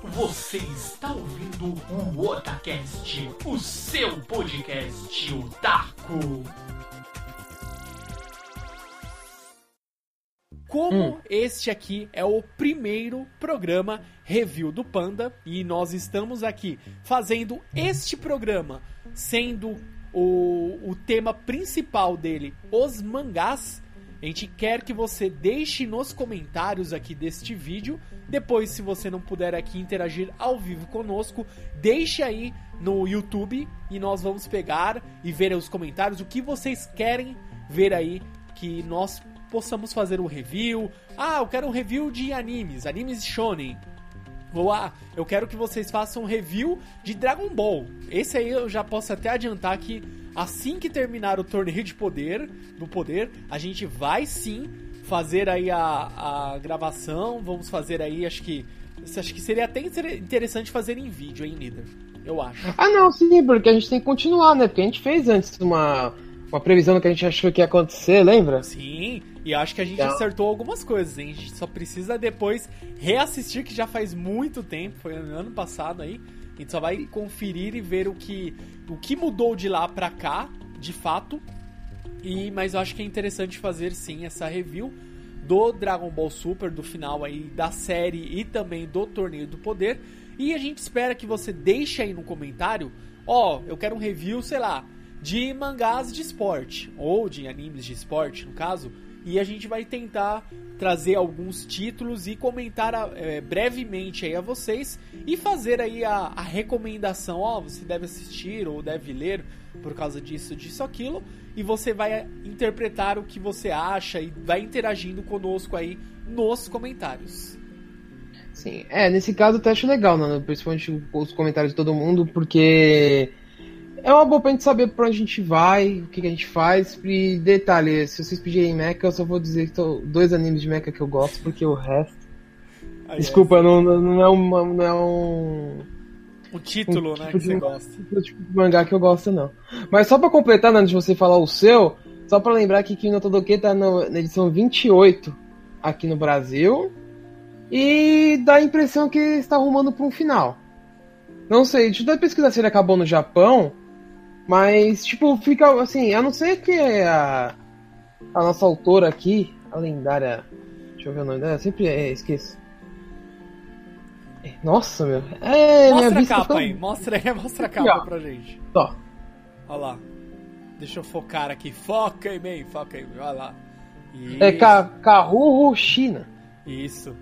Você está ouvindo o Otacast, o seu podcast otaku. Como hum. este aqui é o primeiro programa review do Panda e nós estamos aqui fazendo este programa sendo o, o tema principal dele os mangás, a gente quer que você deixe nos comentários aqui deste vídeo. Depois, se você não puder aqui interagir ao vivo conosco, deixe aí no YouTube e nós vamos pegar e ver os comentários o que vocês querem ver aí que nós possamos fazer um review. Ah, eu quero um review de animes, animes shonen. Ou ah, eu quero que vocês façam um review de Dragon Ball. Esse aí eu já posso até adiantar que assim que terminar o torneio de poder, do poder, a gente vai sim fazer aí a, a gravação. Vamos fazer aí, acho que. Acho que seria até interessante fazer em vídeo, hein, Nida? Eu acho. Ah, não, sim, porque a gente tem que continuar, né? Porque a gente fez antes uma, uma previsão do que a gente achou que ia acontecer, lembra? Sim, e acho que a gente então... acertou algumas coisas, hein? A gente só precisa depois reassistir, que já faz muito tempo, foi ano passado aí. A gente só vai conferir e ver o que, o que mudou de lá pra cá, de fato. E, mas eu acho que é interessante fazer sim essa review do Dragon Ball Super, do final aí da série e também do Torneio do Poder. E a gente espera que você deixe aí no comentário, ó, oh, eu quero um review, sei lá, de mangás de esporte, ou de animes de esporte, no caso, e a gente vai tentar trazer alguns títulos e comentar é, brevemente aí a vocês e fazer aí a, a recomendação, ó, você deve assistir ou deve ler por causa disso, disso, aquilo, e você vai interpretar o que você acha e vai interagindo conosco aí nos comentários. Sim, é, nesse caso eu acho legal, né? principalmente os comentários de todo mundo, porque é uma boa pra gente saber pra onde a gente vai, o que, que a gente faz. E detalhe, se vocês pedirem mecha, eu só vou dizer que são dois animes de mecha que eu gosto, porque o resto. Aí Desculpa, é. não, não é uma, não é um. O título, um né, tipo que de, você gosta. O tipo de mangá que eu gosto, não. Mas só pra completar, né, antes de você falar o seu, só pra lembrar que Kimi no Todoke tá no, na edição 28 aqui no Brasil. E dá a impressão que está arrumando pra um final. Não sei, deixa eu pesquisar se ele acabou no Japão. Mas, tipo, fica assim, a não ser que a, a nossa autora aqui, a lendária. Deixa eu ver o nome dela, sempre é, esqueço. É, nossa, meu. É, mostra a capa aí, mostra, mostra a capa pra gente. Ó. Olha lá. Deixa eu focar aqui. Foca aí, bem, foca aí, olha lá. Isso. É Karuhu China. Isso.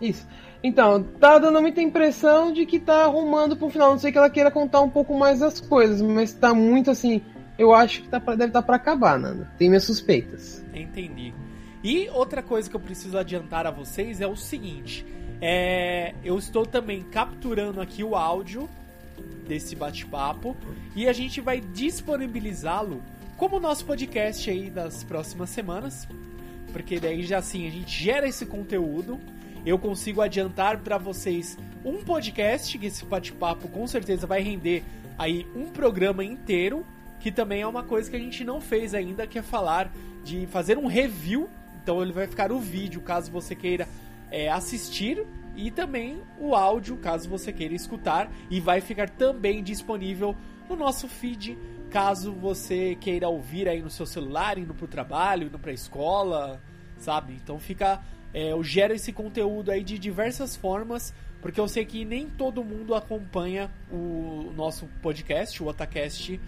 Isso. Então, tá dando muita impressão de que tá arrumando pro final. Não sei que ela queira contar um pouco mais das coisas, mas tá muito assim. Eu acho que tá pra, deve estar tá para acabar, Nanda. Tem minhas suspeitas. Entendi. E outra coisa que eu preciso adiantar a vocês é o seguinte: é, eu estou também capturando aqui o áudio desse bate-papo e a gente vai disponibilizá-lo como nosso podcast aí das próximas semanas, porque daí já assim a gente gera esse conteúdo eu consigo adiantar para vocês um podcast, que esse bate-papo com certeza vai render aí um programa inteiro, que também é uma coisa que a gente não fez ainda, que é falar de fazer um review. Então ele vai ficar o vídeo, caso você queira é, assistir, e também o áudio, caso você queira escutar, e vai ficar também disponível no nosso feed, caso você queira ouvir aí no seu celular, indo pro trabalho, indo pra escola, sabe? Então fica é, eu gero esse conteúdo aí de diversas formas, porque eu sei que nem todo mundo acompanha o nosso podcast, o Otacast,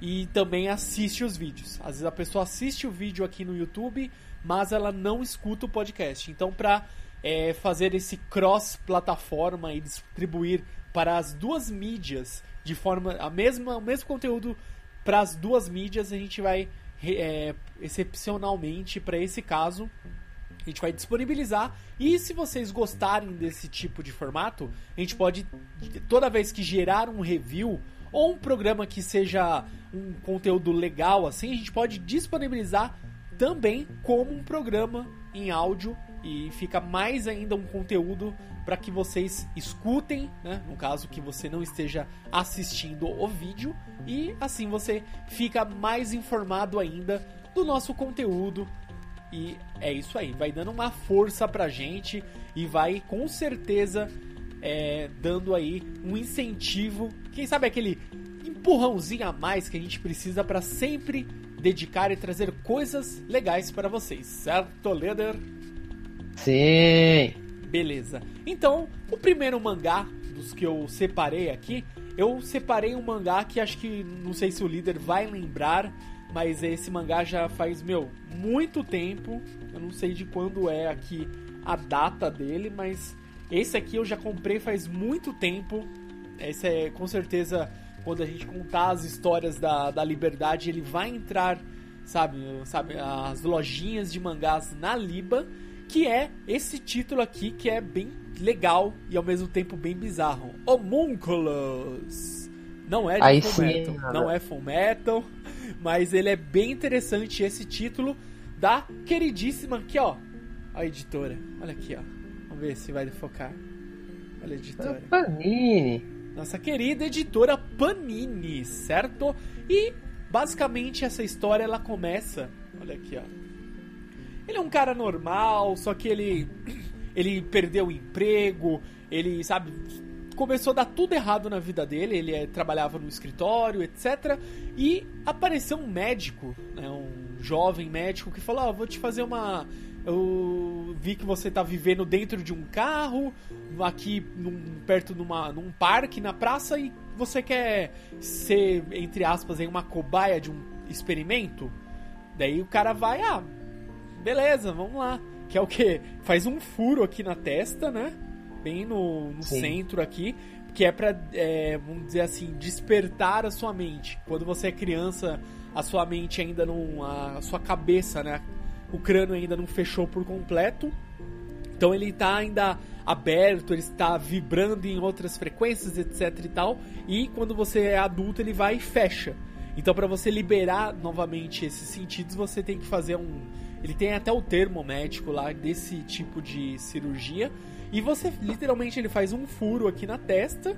e também assiste os vídeos. Às vezes a pessoa assiste o vídeo aqui no YouTube, mas ela não escuta o podcast. Então, para é, fazer esse cross-plataforma e distribuir para as duas mídias de forma a mesma, o mesmo conteúdo para as duas mídias, a gente vai é, excepcionalmente para esse caso a gente vai disponibilizar. E se vocês gostarem desse tipo de formato, a gente pode, toda vez que gerar um review ou um programa que seja um conteúdo legal assim, a gente pode disponibilizar também como um programa em áudio e fica mais ainda um conteúdo para que vocês escutem, né? No caso que você não esteja assistindo o vídeo e assim você fica mais informado ainda do nosso conteúdo e é isso aí, vai dando uma força pra gente e vai com certeza é, dando aí um incentivo, quem sabe aquele empurrãozinho a mais que a gente precisa para sempre dedicar e trazer coisas legais para vocês, certo, líder? Sim. Beleza. Então, o primeiro mangá dos que eu separei aqui, eu separei um mangá que acho que não sei se o líder vai lembrar, mas esse mangá já faz, meu, muito tempo. Eu não sei de quando é aqui a data dele, mas esse aqui eu já comprei faz muito tempo. Esse é com certeza quando a gente contar as histórias da, da liberdade, ele vai entrar, sabe, sabe, as lojinhas de mangás na Liba, que é esse título aqui que é bem legal e ao mesmo tempo bem bizarro. Homúnculos. Não é de Full Metal, cara. não é Full Metal, mas ele é bem interessante esse título da queridíssima aqui, ó, a editora. Olha aqui, ó. Vamos ver se vai focar. Olha a editora. Panini. Nossa querida editora Panini, certo? E basicamente essa história ela começa, olha aqui, ó. Ele é um cara normal, só que ele ele perdeu o emprego, ele, sabe, começou a dar tudo errado na vida dele, ele eh, trabalhava no escritório, etc. E apareceu um médico, né, um jovem médico que falou: "Ó, vou te fazer uma eu vi que você tá vivendo dentro de um carro, aqui num- perto de uma, num parque, na praça, e você quer ser, entre aspas, uma cobaia de um experimento? Daí o cara vai, ah, beleza, vamos lá. Que é o que? Faz um furo aqui na testa, né? Bem no, no centro aqui. Que é pra, é, vamos dizer assim, despertar a sua mente. Quando você é criança, a sua mente ainda não. A sua cabeça, né? O crânio ainda não fechou por completo. Então ele está ainda aberto, ele está vibrando em outras frequências, etc e tal. E quando você é adulto, ele vai e fecha. Então para você liberar novamente esses sentidos, você tem que fazer um ele tem até o termo médico lá desse tipo de cirurgia e você literalmente ele faz um furo aqui na testa,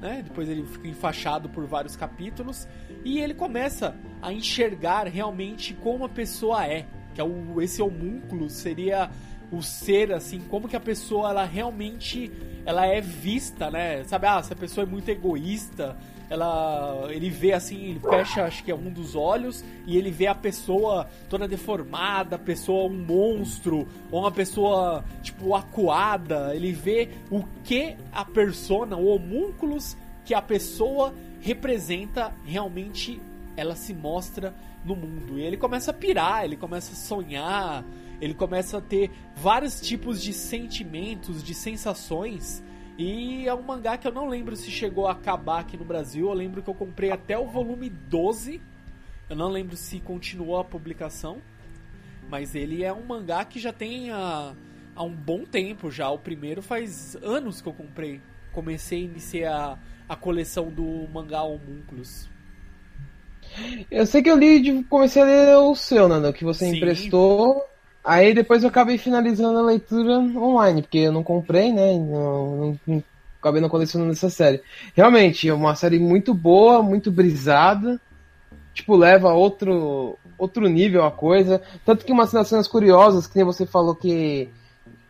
né? Depois ele fica enfaixado por vários capítulos e ele começa a enxergar realmente como a pessoa é, que é o esse homúnculo seria o ser assim, como que a pessoa ela realmente ela é vista, né? Sabe, ah, se a pessoa é muito egoísta, ela ele vê assim, ele fecha acho que é um dos olhos e ele vê a pessoa toda deformada, a pessoa um monstro ou uma pessoa tipo acuada, ele vê o que a persona, o homúnculos que a pessoa representa realmente ela se mostra no mundo. E ele começa a pirar, ele começa a sonhar, ele começa a ter vários tipos de sentimentos, de sensações. E é um mangá que eu não lembro se chegou a acabar aqui no Brasil. Eu lembro que eu comprei até o volume 12. Eu não lembro se continuou a publicação. Mas ele é um mangá que já tem há, há um bom tempo já. O primeiro faz anos que eu comprei. Comecei a iniciar a, a coleção do mangá Homúnculos. Eu sei que eu li, comecei a ler o seu, Nando, que você Sim. emprestou. Aí depois eu acabei finalizando a leitura online, porque eu não comprei, né? Não, não- não- acabei não colecionando essa série. Realmente, é uma série muito boa, muito brisada. Tipo, leva a outro, outro nível a coisa. Tanto que umas cenas curiosas, que nem você falou que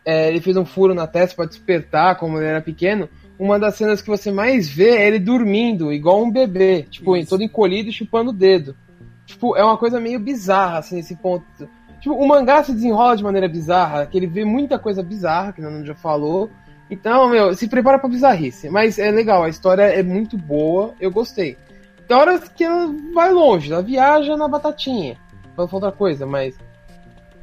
é, ele fez um furo na testa pra despertar, como ele era pequeno. Uma das cenas que você mais vê é ele dormindo, igual um bebê, tipo, Isso. todo encolhido e chupando o dedo. Tipo, é uma coisa meio bizarra, assim, esse ponto. Tipo, o mangá se desenrola de maneira bizarra, que ele vê muita coisa bizarra, que o Nando já falou. Então, meu, se prepara pra bizarrice. Mas é legal, a história é muito boa, eu gostei. Tem horas que ela vai longe, ela viaja na batatinha. Falar outra coisa, mas.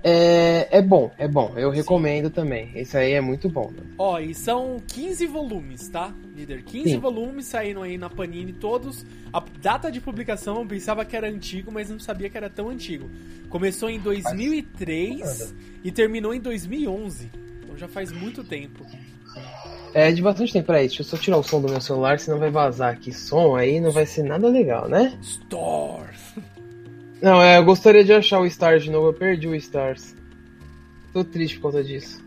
É, é bom, é bom. Eu recomendo também. Esse aí é muito bom. né? Ó, e são 15 volumes, tá? Líder, 15 Sim. volumes saíram aí na Panini todos. A data de publicação eu pensava que era antigo, mas não sabia que era tão antigo. Começou em 2003 e terminou em 2011. Então já faz muito tempo. É de bastante tempo. Peraí, deixa eu só tirar o som do meu celular, senão vai vazar aqui som, aí não vai ser nada legal, né? Stars. Não, é, eu gostaria de achar o Stars de novo, eu perdi o Stars. Tô triste por conta disso.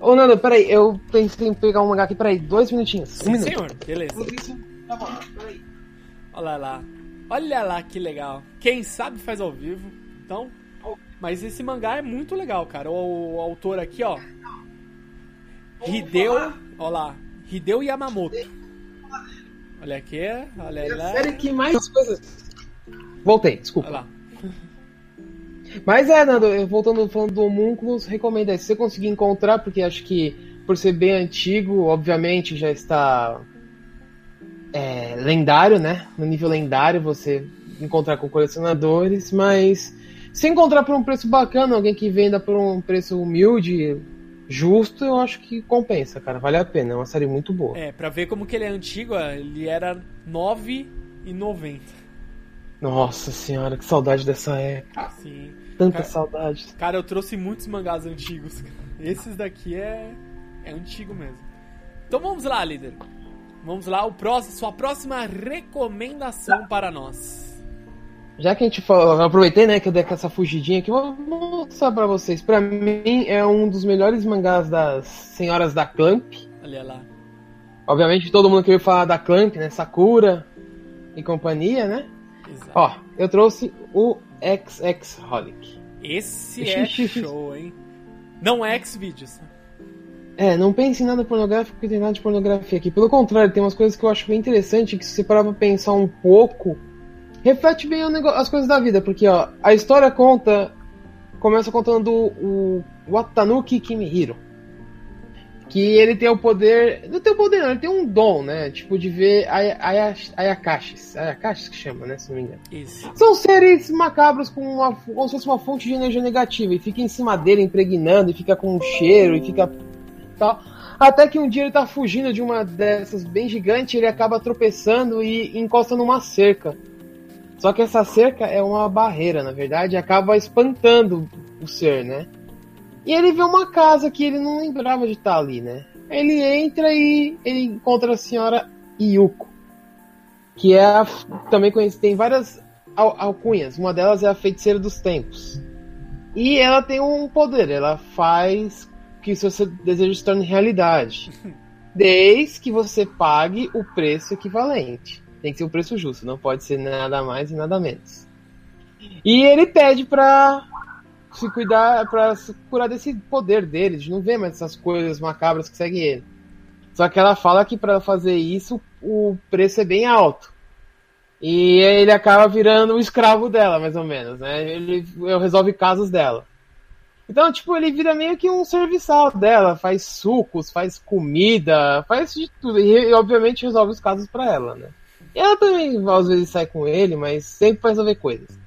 Ô Nando, peraí, eu pensei em pegar um mangá aqui, peraí, dois minutinhos. Um Sim, minuto. senhor. Beleza. Isso, tá bom, peraí. Olha lá. Olha lá que legal. Quem sabe faz ao vivo. Então, mas esse mangá é muito legal, cara. O, o autor aqui, ó. Hideo, olha lá, Hideo Yamamoto. Olha aqui, olha É a lá. série que mais coisas. Voltei, desculpa. Olha lá. Mas é, Nando, voltando falando do Homúnculos, recomendo aí. Se você conseguir encontrar, porque acho que por ser bem antigo, obviamente já está é, lendário, né? No nível lendário você encontrar com colecionadores, mas se encontrar por um preço bacana, alguém que venda por um preço humilde, justo, eu acho que compensa, cara. Vale a pena, é uma série muito boa. É, pra ver como que ele é antigo, ele era R$ 9,90. Nossa senhora, que saudade dessa época. Sim. Tanta Cara- saudade. Cara, eu trouxe muitos mangás antigos. Esses daqui é, é antigo mesmo. Então vamos lá, líder. Vamos lá, o próximo, sua próxima recomendação para nós. Já que a gente falou, aproveitei, né, que eu dei essa fugidinha aqui, vou mostrar pra vocês. Pra mim, é um dos melhores mangás das Senhoras da Clamp. Olha lá. Obviamente, todo mundo queria falar da Clamp, né, Sakura e companhia, né? Exato. Ó, eu trouxe o XX Holic. Esse é show, hein? Não é X-Videos. É, não pense em nada pornográfico porque tem nada de pornografia aqui. Pelo contrário, tem umas coisas que eu acho bem interessante que se você parar pra pensar um pouco, reflete bem o nego- as coisas da vida, porque ó, a história conta começa contando o Watanuki Kimihiro. Que ele tem o poder. Não tem o poder, não, ele tem um dom, né? Tipo, de ver aya- aya- Ayakashis. Ayakashis que chama, né? Se não me engano. Isso. São seres macabros com uma, como se fosse uma fonte de energia negativa. E fica em cima dele, impregnando, e fica com um cheiro, e fica tal. Até que um dia ele tá fugindo de uma dessas bem gigante, ele acaba tropeçando e encosta numa cerca. Só que essa cerca é uma barreira, na verdade, e acaba espantando o ser, né? E ele vê uma casa que ele não lembrava de estar ali, né? Ele entra e ele encontra a senhora Yuko, que é a, também conhecida, tem várias al- alcunhas. Uma delas é a feiticeira dos tempos. E ela tem um poder, ela faz que se você deseja se torne realidade. Desde que você pague o preço equivalente. Tem que ser o preço justo, não pode ser nada mais e nada menos. E ele pede pra se cuidar, pra se curar desse poder dele, de não ver mais essas coisas macabras que seguem ele. Só que ela fala que pra fazer isso o preço é bem alto. E ele acaba virando o escravo dela, mais ou menos, né? Ele resolve casos dela. Então, tipo, ele vira meio que um serviçal dela, faz sucos, faz comida, faz de tudo. E, e, obviamente resolve os casos pra ela, né? E ela também, às vezes, sai com ele, mas sempre pra resolver coisas.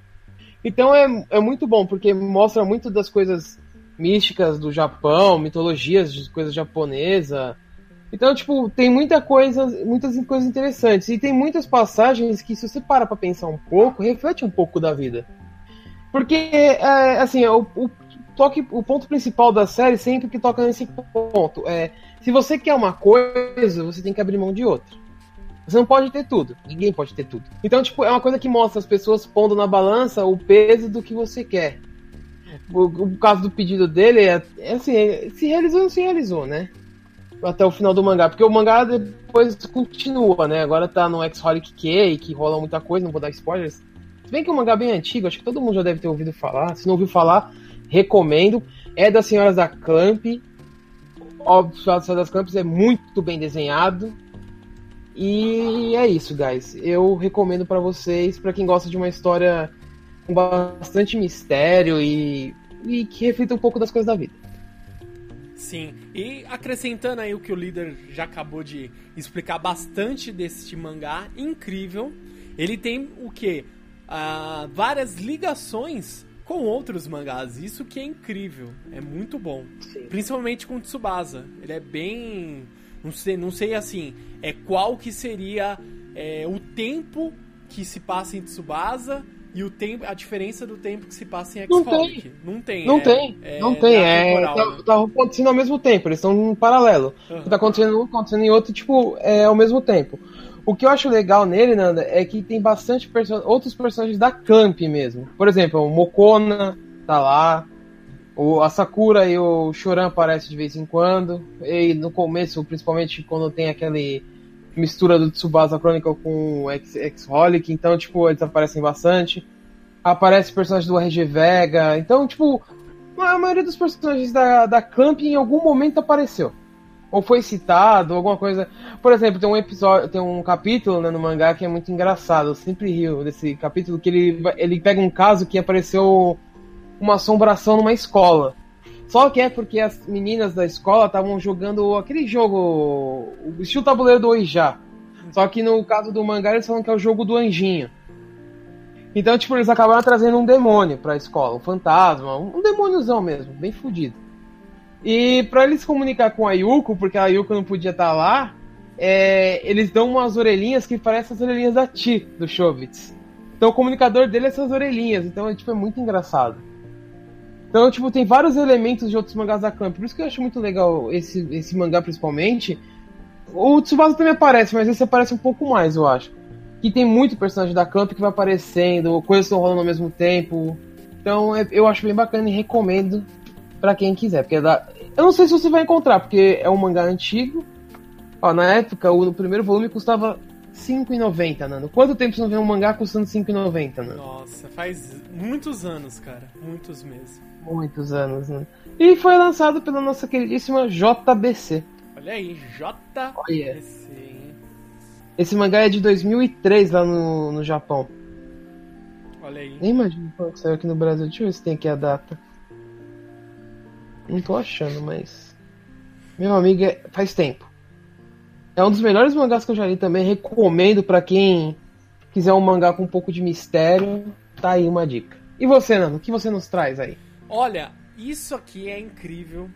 Então é, é muito bom, porque mostra muito das coisas místicas do Japão, mitologias de coisas japonesa. Então, tipo, tem muita coisa, muitas coisas interessantes. E tem muitas passagens que, se você para pra pensar um pouco, reflete um pouco da vida. Porque, é, assim, o, o, toque, o ponto principal da série sempre que toca nesse ponto é: se você quer uma coisa, você tem que abrir mão de outra. Você não pode ter tudo. Ninguém pode ter tudo. Então, tipo, é uma coisa que mostra as pessoas pondo na balança o peso do que você quer. O, o caso do pedido dele é, é assim, é, se realizou ou não se realizou, né? Até o final do mangá. Porque o mangá depois continua, né? Agora tá no X-Holic K, que rola muita coisa, não vou dar spoilers. Se bem que é um mangá bem antigo, acho que todo mundo já deve ter ouvido falar. Se não ouviu falar, recomendo. É das Senhoras da Clamp. Óbvio, das Senhoras das Clamps é muito bem desenhado. E é isso, guys. Eu recomendo para vocês, para quem gosta de uma história com bastante mistério e, e que reflita um pouco das coisas da vida. Sim, e acrescentando aí o que o líder já acabou de explicar bastante deste mangá incrível, ele tem o que? Ah, várias ligações com outros mangás. Isso que é incrível, é muito bom. Sim. Principalmente com Tsubasa. Ele é bem. Não sei, não sei assim. É qual que seria é, o tempo que se passa em Tsubasa e o tempo, a diferença do tempo que se passa em Não X-Holic. Não tem. Não é- tem, é não tem. É, temporal, tá, né? tá acontecendo ao mesmo tempo, eles estão em paralelo. Que tá acontecendo um, acontecendo em outro, tipo, é ao mesmo tempo. O que eu acho legal nele, Nanda, é que tem bastante perso outros personagens da Camp mesmo. Por exemplo, o Mokona tá lá, o, a Sakura e o Choran aparecem de vez em quando. E no começo, principalmente quando tem aquele mistura do Tsubasa Chronicle com X-Holic, então, tipo, eles aparecem bastante. Aparece personagem do RG Vega, então, tipo, a maioria dos personagens da, da Clamp em algum momento apareceu. ou foi citado, alguma coisa. Por exemplo, tem um episódio, tem um capítulo né, no mangá que é muito engraçado. Eu sempre rio desse capítulo que ele, ele pega um caso que apareceu uma assombração numa escola. Só que é porque as meninas da escola estavam jogando aquele jogo, o estilo tabuleiro do Oijá. Só que no caso do mangá eles falam que é o jogo do anjinho. Então, tipo, eles acabaram trazendo um demônio pra escola, um fantasma, um demôniozão mesmo, bem fudido. E para eles comunicar com a Yuko, porque a Yuko não podia estar tá lá, é, eles dão umas orelhinhas que parecem as orelhinhas da Ti, do Chobits. Então o comunicador dele é essas orelhinhas, então é, tipo, é muito engraçado. Então, tipo, tem vários elementos de outros mangás da Clamp, por isso que eu acho muito legal esse, esse mangá principalmente. O Tsubasa também aparece, mas esse aparece um pouco mais, eu acho que tem muito personagem da Camp que vai aparecendo, coisas estão rolando ao mesmo tempo. Então é, eu acho bem bacana e recomendo para quem quiser. Porque é da... Eu não sei se você vai encontrar, porque é um mangá antigo. Ó, na época, o primeiro volume custava R$5,90, Nando. Quanto tempo você não vê um mangá custando R$5,90, Nando? Nossa, faz muitos anos, cara. Muitos mesmo. Muitos anos, né? E foi lançado pela nossa queridíssima JBC. Olha aí, JBC. Olha. Esse mangá é de 2003 lá no, no Japão. Olha aí. Nem imagino quando saiu aqui no Brasil. Deixa eu ver se tem aqui a data. Não tô achando, mas. Meu amigo, é... faz tempo. É um dos melhores mangás que eu já li também. Recomendo para quem quiser um mangá com um pouco de mistério. Tá aí uma dica. E você, Nano? O que você nos traz aí? Olha, isso aqui é incrível.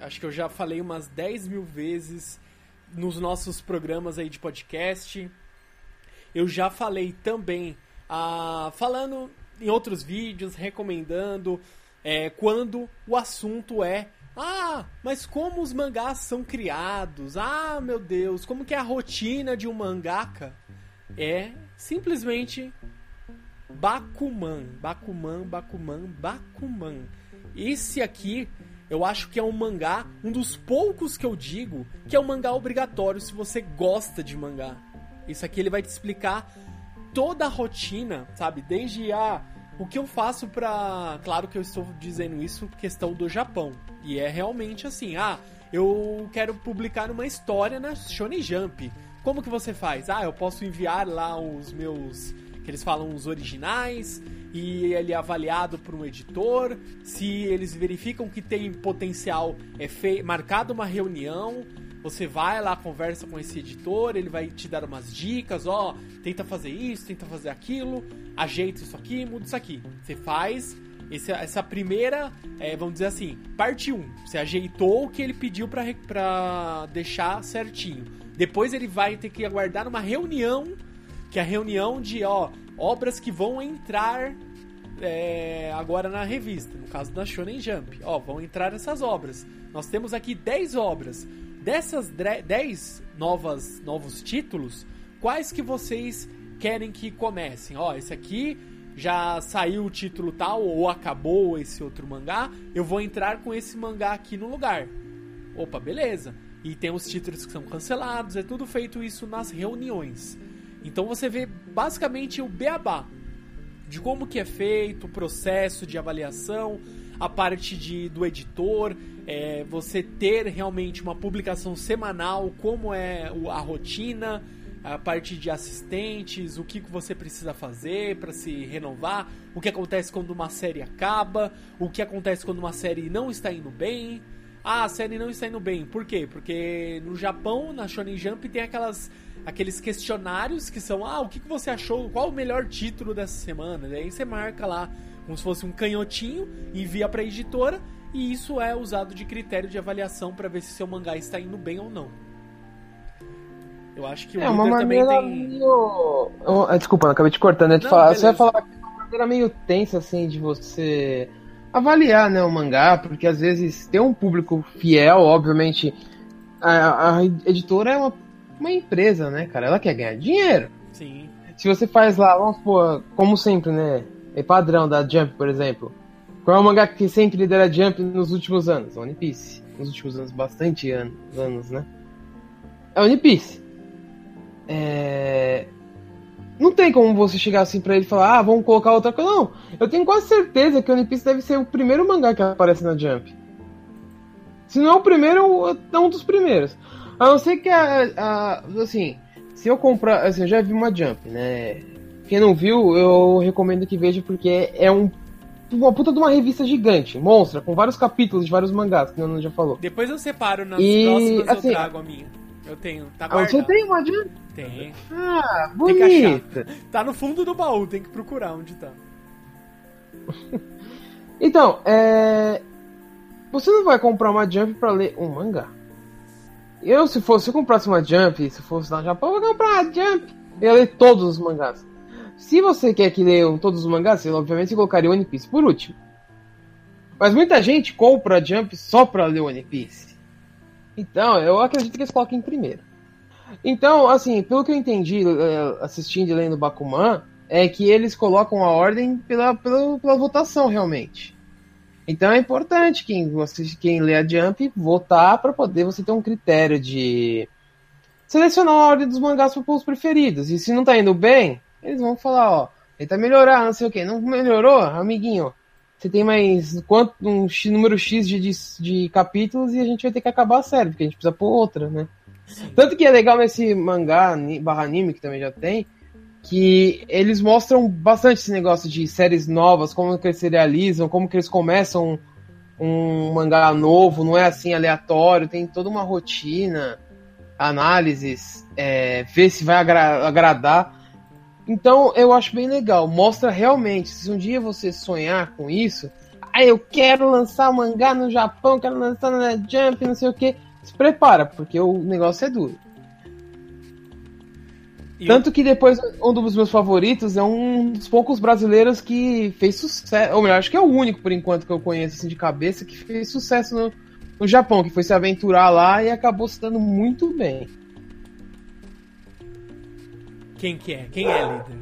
Acho que eu já falei umas 10 mil vezes nos nossos programas aí de podcast. Eu já falei também, ah, falando em outros vídeos, recomendando, é, quando o assunto é ah, mas como os mangás são criados? Ah, meu Deus, como que é a rotina de um mangaka? É simplesmente Bakuman, Bakuman, Bakuman, Bakuman. Esse aqui eu acho que é um mangá, um dos poucos que eu digo, que é um mangá obrigatório se você gosta de mangá. Isso aqui ele vai te explicar toda a rotina, sabe? Desde a o que eu faço pra. Claro que eu estou dizendo isso questão do Japão. E é realmente assim, ah, eu quero publicar uma história na Shonen Jump. Como que você faz? Ah, eu posso enviar lá os meus. que eles falam os originais e ele é avaliado por um editor. Se eles verificam que tem potencial, é marcado uma reunião. Você vai lá, conversa com esse editor, ele vai te dar umas dicas, ó, tenta fazer isso, tenta fazer aquilo, ajeita isso aqui, muda isso aqui. Você faz esse, essa primeira, é, vamos dizer assim, parte 1. Você ajeitou o que ele pediu para deixar certinho. Depois ele vai ter que aguardar uma reunião, que é a reunião de, ó, obras que vão entrar é, agora na revista, no caso da Shonen Jump. Ó, vão entrar essas obras. Nós temos aqui 10 obras. Dessas 10 novas novos títulos, quais que vocês querem que comecem? Ó, esse aqui já saiu o título tal ou acabou esse outro mangá, eu vou entrar com esse mangá aqui no lugar. Opa, beleza. E tem os títulos que são cancelados, é tudo feito isso nas reuniões. Então você vê basicamente o beabá de como que é feito o processo de avaliação, a parte de, do editor, é, você ter realmente uma publicação semanal, como é a rotina, a parte de assistentes, o que você precisa fazer para se renovar, o que acontece quando uma série acaba, o que acontece quando uma série não está indo bem. Ah, a série não está indo bem. Por quê? Porque no Japão, na Shonen Jump, tem aquelas aqueles questionários que são, ah, o que, que você achou, qual o melhor título dessa semana? Daí você marca lá como se fosse um canhotinho, envia para a editora e isso é usado de critério de avaliação para ver se seu mangá está indo bem ou não. Eu acho que o é, uma maneira também tem. Meio... Oh, desculpa, eu acabei te cortando. Né? Não, falar, você vai falar que é uma maneira meio tensa assim de você avaliar né, o mangá, porque às vezes tem um público fiel, obviamente. A, a editora é uma uma empresa, né, cara? Ela quer ganhar dinheiro. Sim. Se você faz lá, vamos supor, como sempre, né? É padrão da Jump, por exemplo. Qual é o mangá que sempre lidera Jump nos últimos anos? One Piece. Nos últimos anos, bastante anos, anos né? É One Piece. É... Não tem como você chegar assim pra ele e falar, ah, vamos colocar outra coisa. Não, eu tenho quase certeza que One Piece deve ser o primeiro mangá que aparece na Jump. Se não é o primeiro, é um dos primeiros. A não ser que a, a assim, se eu comprar, assim, eu já vi uma Jump, né? Quem não viu, eu recomendo que veja porque é um uma puta de uma revista gigante, monstra, com vários capítulos de vários mangás, que o Nando já falou. Depois eu separo nas E, próximas assim, eu trago a minha. Eu tenho, tá Ah, guardado. você tem uma Jump? Tem. Ah, bonita. Tá no fundo do baú, tem que procurar onde tá. Então, é. Você não vai comprar uma Jump pra ler um mangá. Eu, se fosse, se eu comprasse uma Jump, se fosse lá no Japão, eu vou comprar uma Jump. Eu ia ler todos os mangás. Se você quer que leiam todos os mangás, você, obviamente colocaria One Piece por último. Mas muita gente compra a Jump só pra ler One Piece. Então, eu acredito que eles coloquem em primeiro. Então, assim, pelo que eu entendi eh, assistindo e lendo Bakuman, é que eles colocam a ordem pela, pela, pela votação, realmente. Então é importante quem, quem lê a Jump votar para poder você ter um critério de selecionar a ordem dos mangás para os preferidos. E se não tá indo bem, eles vão falar, ó, ele tá melhorando, não sei o que. Não melhorou, amiguinho? Você tem mais quanto, um X- número X de, de, de capítulos e a gente vai ter que acabar a série, porque a gente precisa pôr outra, né? Tanto que é legal nesse mangá barra anime, que também já tem, que eles mostram bastante esse negócio de séries novas, como que eles se realizam, como que eles começam um mangá novo, não é assim aleatório, tem toda uma rotina, análises, é, ver se vai agra- agradar. Então eu acho bem legal, mostra realmente, se um dia você sonhar com isso, ah, eu quero lançar mangá no Japão, quero lançar na Jump, não sei o que, se prepara, porque o negócio é duro. E Tanto que depois, um dos meus favoritos é um dos poucos brasileiros que fez sucesso. Ou melhor, acho que é o único, por enquanto, que eu conheço assim, de cabeça, que fez sucesso no, no Japão, que foi se aventurar lá e acabou se dando muito bem. Quem que é? Quem é líder?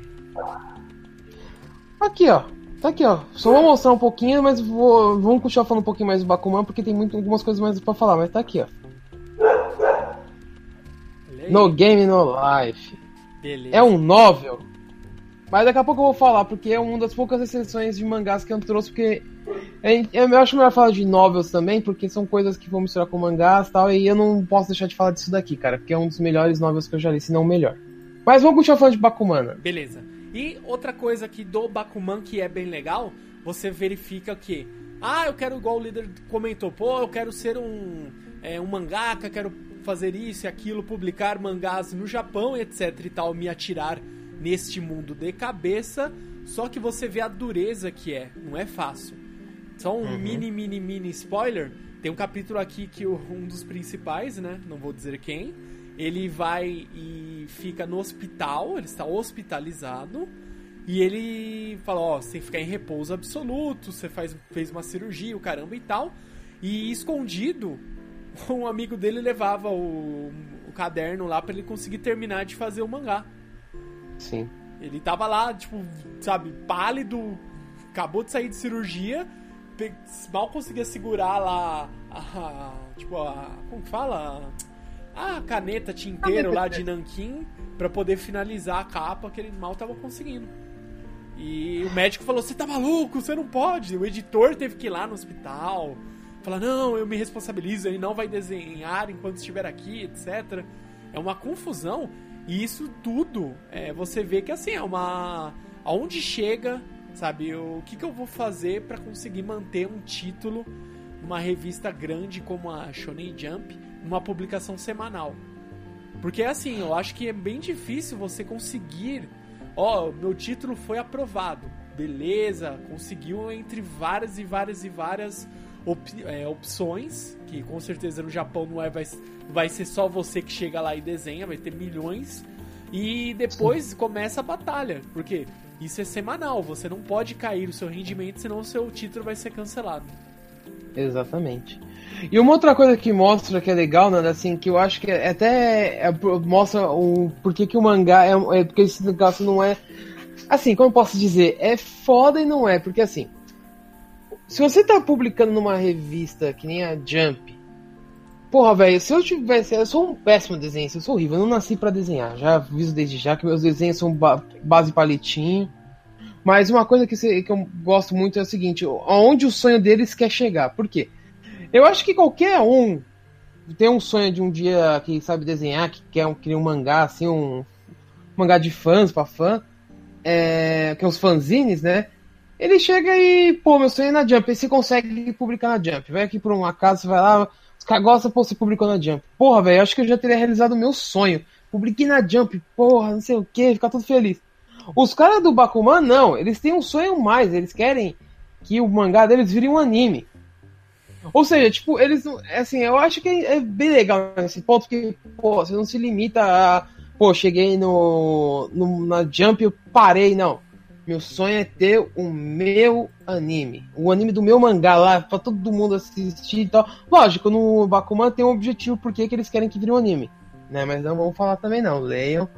Aqui, ó. Tá aqui, ó. Só vou mostrar um pouquinho, mas vou, vamos continuar falando um pouquinho mais do Bakuman, porque tem muito, algumas coisas mais pra falar. Mas tá aqui, ó. No Game No Life. Beleza. É um novel. Mas daqui a pouco eu vou falar, porque é uma das poucas exceções de mangás que eu trouxe, porque é- eu acho melhor falar de novels também, porque são coisas que vão misturar com mangás e tal, e eu não posso deixar de falar disso daqui, cara, porque é um dos melhores novels que eu já li, se não o melhor. Mas vamos continuar falando de Bakumana. Beleza. E outra coisa que do Bakuman que é bem legal, você verifica que, ah, eu quero, igual o líder comentou, pô, eu quero ser um, é, um mangaka, quero fazer isso e aquilo, publicar mangás no Japão, etc e tal, me atirar neste mundo de cabeça. Só que você vê a dureza que é, não é fácil. Só um mini, mini, mini spoiler. Tem um capítulo aqui que um dos principais, né? Não vou dizer quem. Ele vai e fica no hospital, ele está hospitalizado. E ele fala, ó, você tem que ficar em repouso absoluto, você faz, fez uma cirurgia, o caramba e tal. E escondido, um amigo dele levava o, o caderno lá pra ele conseguir terminar de fazer o mangá. Sim. Ele tava lá, tipo, sabe, pálido, acabou de sair de cirurgia, mal conseguia segurar lá a, a- tipo, a, como que fala? A caneta tinteiro lá de nanquim pra poder finalizar a capa que ele mal tava conseguindo. E o médico falou: "Você tá maluco? Você não pode". O editor teve que ir lá no hospital, falar: "Não, eu me responsabilizo, ele não vai desenhar enquanto estiver aqui, etc". É uma confusão e isso tudo, é, você vê que assim, é uma. Aonde chega, sabe? O que, que eu vou fazer pra conseguir manter um título numa revista grande como a Shonen Jump, numa publicação semanal? Porque assim, eu acho que é bem difícil você conseguir. Ó, meu título foi aprovado. Beleza, conseguiu entre várias e várias e várias op- é, opções. Que com certeza no Japão não é, vai, vai ser só você que chega lá e desenha, vai ter milhões. E depois começa a batalha. Porque isso é semanal, você não pode cair o seu rendimento, senão o seu título vai ser cancelado. Exatamente. E uma outra coisa que mostra que é legal, Nanda, assim, que eu acho que é- até é- mostra o porquê que o mangá é, é porque esse negócio não é assim, como posso dizer, é foda e não é, porque assim, se você tá publicando numa revista que nem a Jump, porra, velho, se eu tivesse, eu sou um péssimo desenhista, eu sou horrível, eu não nasci pra desenhar, já aviso desde já que meus desenhos são ba- base palitinho. Mas uma coisa que, se- que eu gosto muito é o seguinte: aonde o sonho deles quer chegar. Por quê? Eu acho que qualquer um tem um sonho de um dia que sabe desenhar, que quer um, queria um mangá, assim, um mangá de fãs pra fã, é, que é os fanzines, né? Ele chega e, pô, meu sonho é na Jump, e você consegue publicar na Jump. Vai aqui por um acaso, vai lá, os caras gostam, pô, você publicou na Jump. Porra, velho, acho que eu já teria realizado o meu sonho. Publiquei na Jump, porra, não sei o que, ficar tudo feliz. Os caras do Bakuman, não, eles têm um sonho mais, eles querem que o mangá deles vire um anime. Ou seja, tipo, eles não. Assim, eu acho que é bem legal nesse ponto, porque, pô, você não se limita a. Pô, cheguei no, no na Jump e parei, não. Meu sonho é ter o meu anime. O anime do meu mangá lá, pra todo mundo assistir e tal. Lógico, no Bakuman tem um objetivo porque que eles querem que vire um anime. Né? Mas não vamos falar também não. Leiam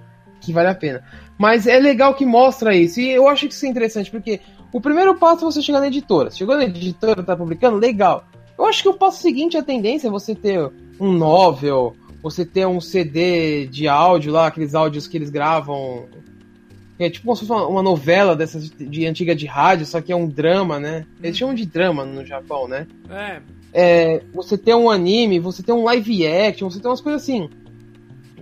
que vale a pena. Mas é legal que mostra isso. E eu acho que isso é interessante, porque o primeiro passo é você chegar na editora. Chegou na editora, tá publicando, legal. Eu acho que o passo seguinte, a tendência é você ter um novel, você ter um CD de áudio lá, aqueles áudios que eles gravam. É tipo como se fosse uma novela dessas de antiga de rádio, só que é um drama, né? Eles chamam de drama no Japão, né? É. É, você ter um anime, você ter um live action, você ter umas coisas assim.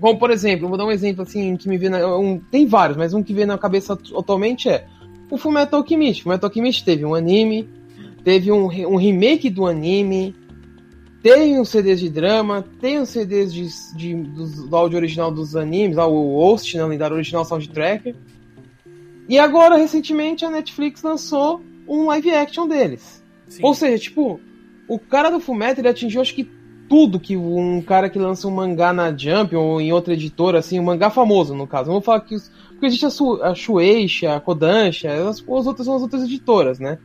Como, por exemplo, vou dar um exemplo assim que me vê na, um, Tem vários, mas um que vem na cabeça atualmente é o Fullmetal Alchemist. O Fullmetal Alchemist teve um anime, teve um, um remake do anime, tem os CDs de drama, tem os CDs de, de, do, do áudio original dos animes, o Host, né, o lendário original soundtrack. E agora, recentemente, a Netflix lançou um live action deles. Sim. Ou seja, tipo, o cara do Fullmetal ele atingiu acho que tudo que um cara que lança um mangá na Jump ou em outra editora, assim, um mangá famoso, no caso. Vamos falar que. Porque existe a, Su, a Shueisha, a Kodansha, as, as outras são as outras editoras, né?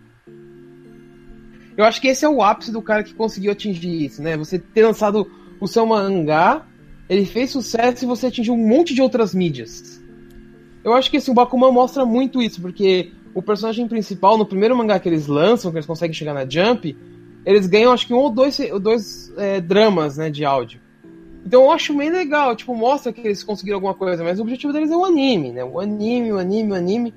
Eu acho que esse é o ápice do cara que conseguiu atingir isso, né? Você ter lançado o seu mangá, ele fez sucesso e você atingiu um monte de outras mídias. Eu acho que assim, o Bakuman mostra muito isso, porque o personagem principal, no primeiro mangá que eles lançam, que eles conseguem chegar na Jump, eles ganham acho que um ou dois, dois é, dramas né, de áudio. Então eu acho bem legal, tipo, mostra que eles conseguiram alguma coisa, mas o objetivo deles é o anime, né? O anime, o anime, o anime.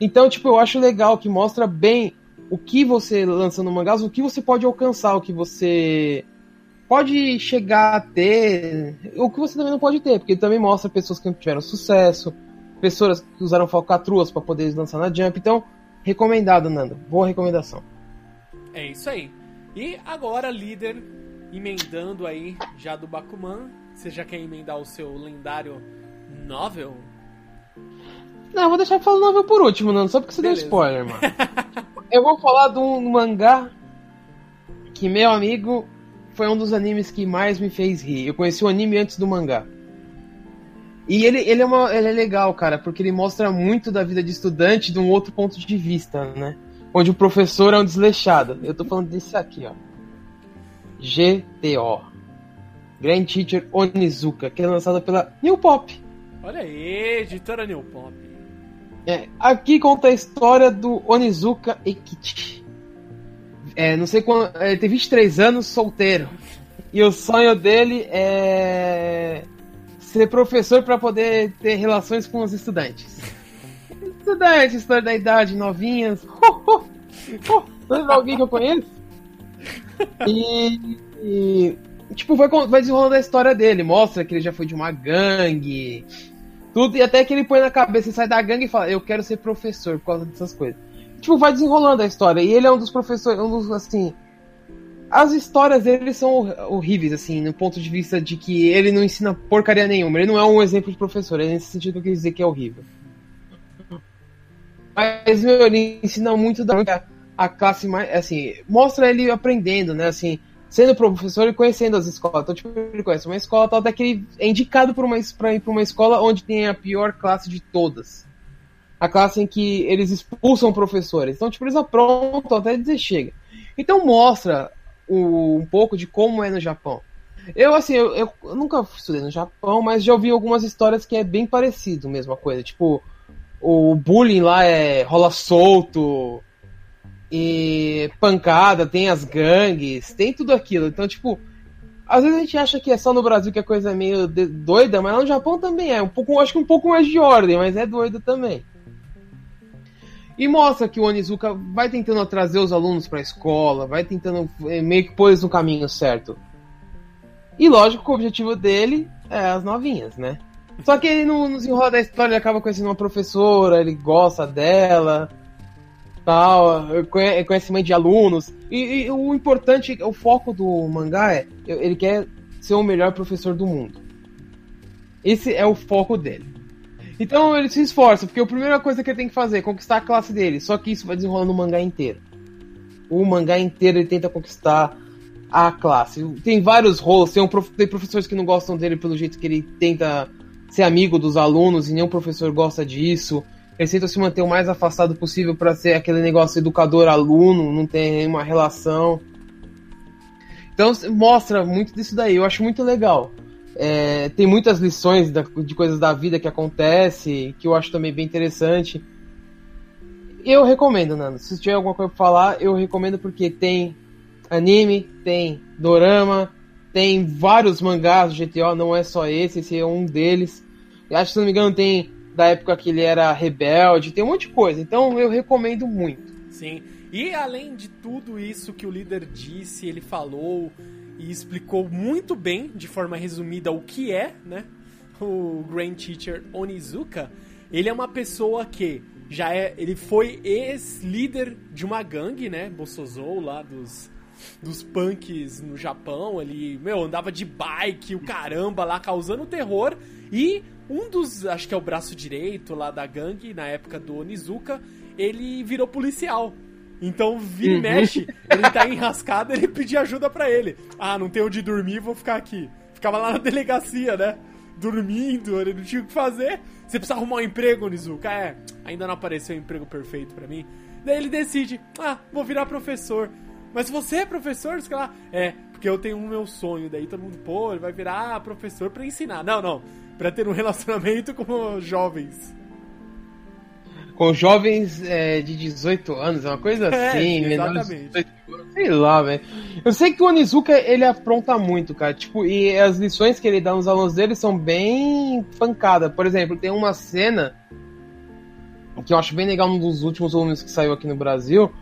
Então, tipo, eu acho legal que mostra bem o que você lança no mangás, o que você pode alcançar, o que você pode chegar a ter, o que você também não pode ter, porque também mostra pessoas que tiveram sucesso, pessoas que usaram falcatruas para poder lançar na Jump. Então, recomendado, Nando. Boa recomendação. É isso aí. E agora, líder, emendando aí já do Bakuman, você já quer emendar o seu lendário novel? Não, eu vou deixar falar novel por último, Nando, só porque você Beleza. deu spoiler, mano. eu vou falar de um mangá que, meu amigo, foi um dos animes que mais me fez rir. Eu conheci o anime antes do mangá. E ele, ele, é uma, ele é legal, cara, porque ele mostra muito da vida de estudante de um outro ponto de vista, né? Onde o professor é um desleixado. Eu tô falando desse aqui, ó. GTO. Grand Teacher Onizuka, que é lançado pela New Pop. Olha aí, editora New Pop. É, aqui conta a história do Onizuka Ekichi. É, não sei quando. Ele tem 23 anos, solteiro. E o sonho dele é ser professor para poder ter relações com os estudantes. Estudantes, história da idade, novinhas. Oh, oh, oh, alguém que eu conheço? E, e tipo, vai, vai desenrolando a história dele. Mostra que ele já foi de uma gangue. Tudo, e até que ele põe na cabeça e sai da gangue e fala, eu quero ser professor por causa dessas coisas. Tipo, vai desenrolando a história. E ele é um dos professores, um dos, assim, as histórias dele são horríveis, assim, no ponto de vista de que ele não ensina porcaria nenhuma. Ele não é um exemplo de professor, é nesse sentido que eu quis dizer que é horrível. Mas meu, ele ensina muito da a classe mais, assim, mostra ele aprendendo, né, assim, sendo professor e conhecendo as escolas. Então, tipo, ele conhece uma escola, tal, até que ele é indicado para uma, pra ir para uma escola onde tem a pior classe de todas. A classe em que eles expulsam professores. Então, tipo, eles aprontam até dizer chega. Então mostra o, um pouco de como é no Japão. Eu, assim, eu, eu, nunca estudei no Japão, mas já ouvi algumas histórias que é bem parecido, mesma coisa. Tipo, o bullying lá é rola solto, e pancada, tem as gangues, tem tudo aquilo. Então, tipo, às vezes a gente acha que é só no Brasil que a coisa é meio doida, mas lá no Japão também é. Um pouco, acho que um pouco mais de ordem, mas é doido também. E mostra que o Onizuka vai tentando trazer os alunos para a escola, vai tentando é, meio que pôr eles no caminho certo. E lógico que o objetivo dele é as novinhas, né? Só que ele no, no desenrolar da história ele acaba conhecendo uma professora, ele gosta dela, tal, conhecimento de alunos. E, e, o importante, o foco do mangá é ele quer ser o melhor professor do mundo. Esse é o foco dele. Então ele se esforça, porque a primeira coisa que ele tem que fazer é conquistar a classe dele. Só que isso vai desenrolando o mangá inteiro. O mangá inteiro ele tenta conquistar a classe. Tem vários rolos, tem, um prof... tem professores que não gostam dele pelo jeito que ele tenta ser amigo dos alunos e nenhum professor gosta disso. Ele tenta se manter o mais afastado possível para ser aquele negócio educador-aluno, não tem nenhuma relação. Então mostra muito disso daí, eu acho muito legal. É, tem muitas lições da, de coisas da vida que acontece, que eu acho também bem interessante. Eu recomendo, Nando. Se tiver alguma coisa pra falar, eu recomendo porque tem anime, tem dorama, tem vários mangás do GTO, não é só esse, esse é um deles. Eu acho que, se não me engano, tem da época que ele era rebelde, tem um monte de coisa. Então eu recomendo muito. Sim. E além de tudo isso que o líder disse, ele falou e explicou muito bem, de forma resumida, o que é, né? O Grand Teacher Onizuka. Ele é uma pessoa que já é. Ele foi ex-líder de uma gangue, né? Bossozou lá dos. Dos punks no Japão, ele, meu, andava de bike, o caramba lá, causando terror. E um dos, acho que é o braço direito lá da gangue, na época do Onizuka, ele virou policial. Então, vira e uhum. mexe, ele tá enrascado, ele pedia ajuda para ele. Ah, não tem onde dormir, vou ficar aqui. Ficava lá na delegacia, né? Dormindo, ele não tinha o que fazer. Você precisa arrumar um emprego, Nizuka? É, ainda não apareceu o um emprego perfeito para mim. Daí ele decide, ah, vou virar professor. Mas você é professor? Sei lá. É, porque eu tenho um meu sonho. Daí todo mundo, pô, ele vai virar professor para ensinar. Não, não. Pra ter um relacionamento com jovens com jovens é, de 18 anos, é uma coisa é, assim, exatamente. sei lá, velho. Eu sei que o Onizuka, ele apronta muito, cara, tipo, e as lições que ele dá nos alunos dele são bem pancadas. Por exemplo, tem uma cena que eu acho bem legal num dos últimos volumes que saiu aqui no Brasil,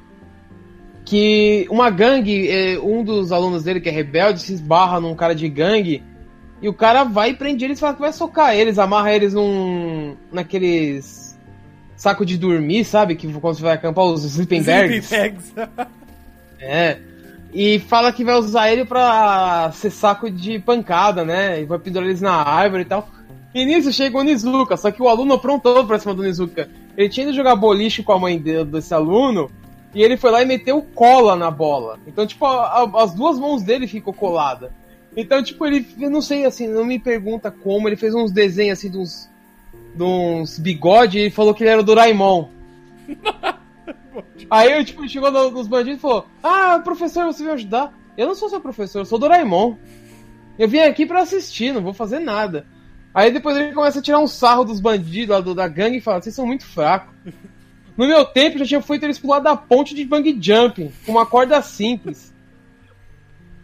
que uma gangue, é, um dos alunos dele, que é rebelde, se esbarra num cara de gangue, e o cara vai e prende eles e fala que vai socar eles, amarra eles num. naqueles saco de dormir, sabe? Que quando você vai acampar, os sleeping bags. Sleeping bags. é. E fala que vai usar ele pra ser saco de pancada, né? E vai pendurar eles na árvore e tal. E nisso chega o Nizuka, só que o aluno aprontou pra cima do Nizuka. Ele tinha ido jogar boliche com a mãe desse aluno, e ele foi lá e meteu cola na bola. Então, tipo, a, a, as duas mãos dele ficou colada. Então, tipo, ele, eu não sei, assim, não me pergunta como, ele fez uns desenhos, assim, de uns de uns bigode e falou que ele era o Doraemon. Aí eu, tipo, chegou nos bandidos e falou: Ah, professor, você veio ajudar? Eu não sou seu professor, eu sou Doraemon. Eu vim aqui para assistir, não vou fazer nada. Aí depois ele começa a tirar um sarro dos bandidos lá do, da gangue e fala: Vocês são muito fracos. No meu tempo já tinha feito eles pular da ponte de bang jumping, com uma corda simples.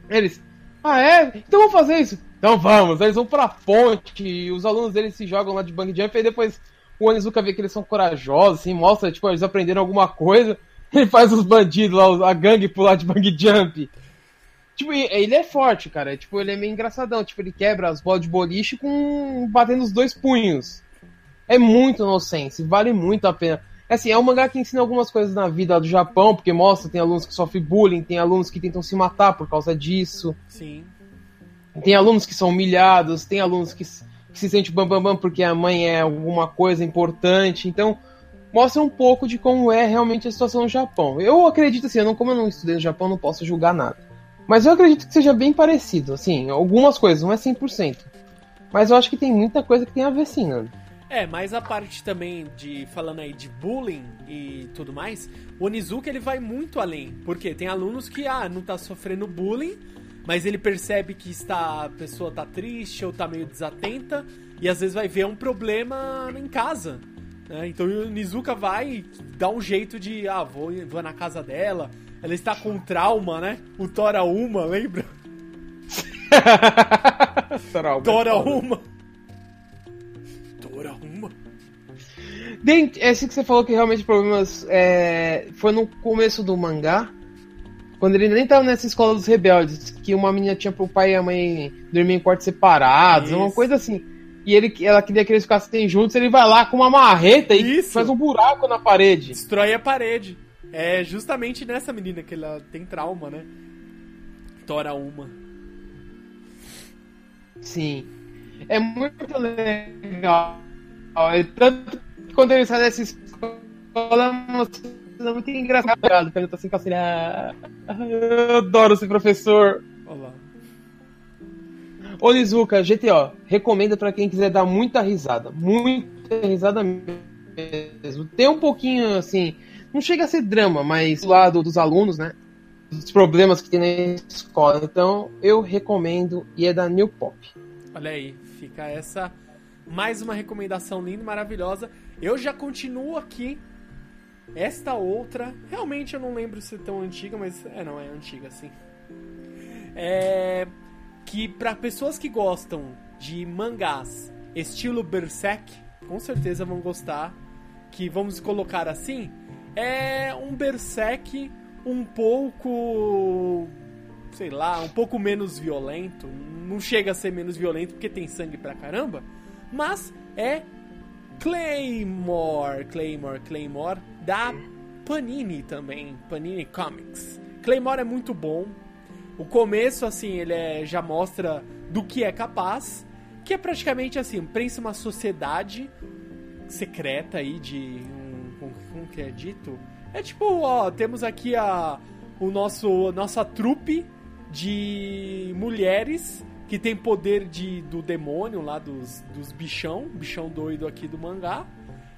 Eles, ah é? Então vamos fazer isso. Então vamos, eles vão pra ponte, e os alunos deles se jogam lá de bang jump, e depois o Onizuka vê que eles são corajosos, assim, mostra, tipo, eles aprenderam alguma coisa, ele faz os bandidos lá, a gangue pular de bang jump. Tipo, ele é forte, cara, tipo, ele é meio engraçadão, tipo, ele quebra as bolas de boliche com batendo os dois punhos. É muito inocente, vale muito a pena. Assim, é um mangá que ensina algumas coisas na vida do Japão, porque mostra, tem alunos que sofrem bullying, tem alunos que tentam se matar por causa disso. Sim. Tem alunos que são humilhados, tem alunos que, que se sentem bambambam bam, bam porque a mãe é alguma coisa importante. Então, mostra um pouco de como é realmente a situação no Japão. Eu acredito assim, eu não, como eu não estudei no Japão, não posso julgar nada. Mas eu acredito que seja bem parecido, assim, algumas coisas, não é 100%. Mas eu acho que tem muita coisa que tem a ver sim, né? É, mas a parte também de falando aí de bullying e tudo mais, o Onizuka ele vai muito além, porque tem alunos que ah, não tá sofrendo bullying, mas ele percebe que está, a pessoa tá triste ou tá meio desatenta e às vezes vai ver um problema em casa. Né? Então o Nizuka vai dar um jeito de, ah, vou, vou na casa dela. Ela está com trauma, né? O Tora Uma, lembra? Tora Uma. Tora Uma. Dent- É assim que você falou que realmente problemas é, foi no começo do mangá, quando ele nem tava nessa escola dos rebeldes, que uma menina tinha pro pai e a mãe dormir em quartos separados, Isso. uma coisa assim. E ele, ela queria que eles ficassem juntos, ele vai lá com uma marreta e Isso. faz um buraco na parede. Destrói a parede. É justamente nessa menina que ela tem trauma, né? Tora uma. Sim. É muito legal. Tanto que quando ele sai dessa escola, é muito ele tá assim assim, ah, eu adoro ser professor. Olha lá. Onizuka, GTO, recomendo pra quem quiser dar muita risada. Muita risada mesmo. Tem um pouquinho assim. Não chega a ser drama, mas do lado dos alunos, né? Dos problemas que tem na escola. Então, eu recomendo e é da New Pop. Olha aí, fica essa mais uma recomendação linda maravilhosa. Eu já continuo aqui. Esta outra, realmente eu não lembro se é tão antiga, mas é não é antiga sim. É que para pessoas que gostam de mangás estilo Berserk, com certeza vão gostar. Que vamos colocar assim, é um Berserk um pouco sei lá, um pouco menos violento. Não chega a ser menos violento porque tem sangue pra caramba, mas é Claymore, Claymore, Claymore da Panini também, Panini Comics. Claymore é muito bom. O começo assim, ele é- já mostra do que é capaz, que é praticamente assim, pensa uma sociedade secreta aí de um, como, que é dito? É tipo, ó, temos aqui a o nosso nossa trupe de mulheres que tem poder de, do demônio lá dos, dos bichão, bichão doido aqui do mangá,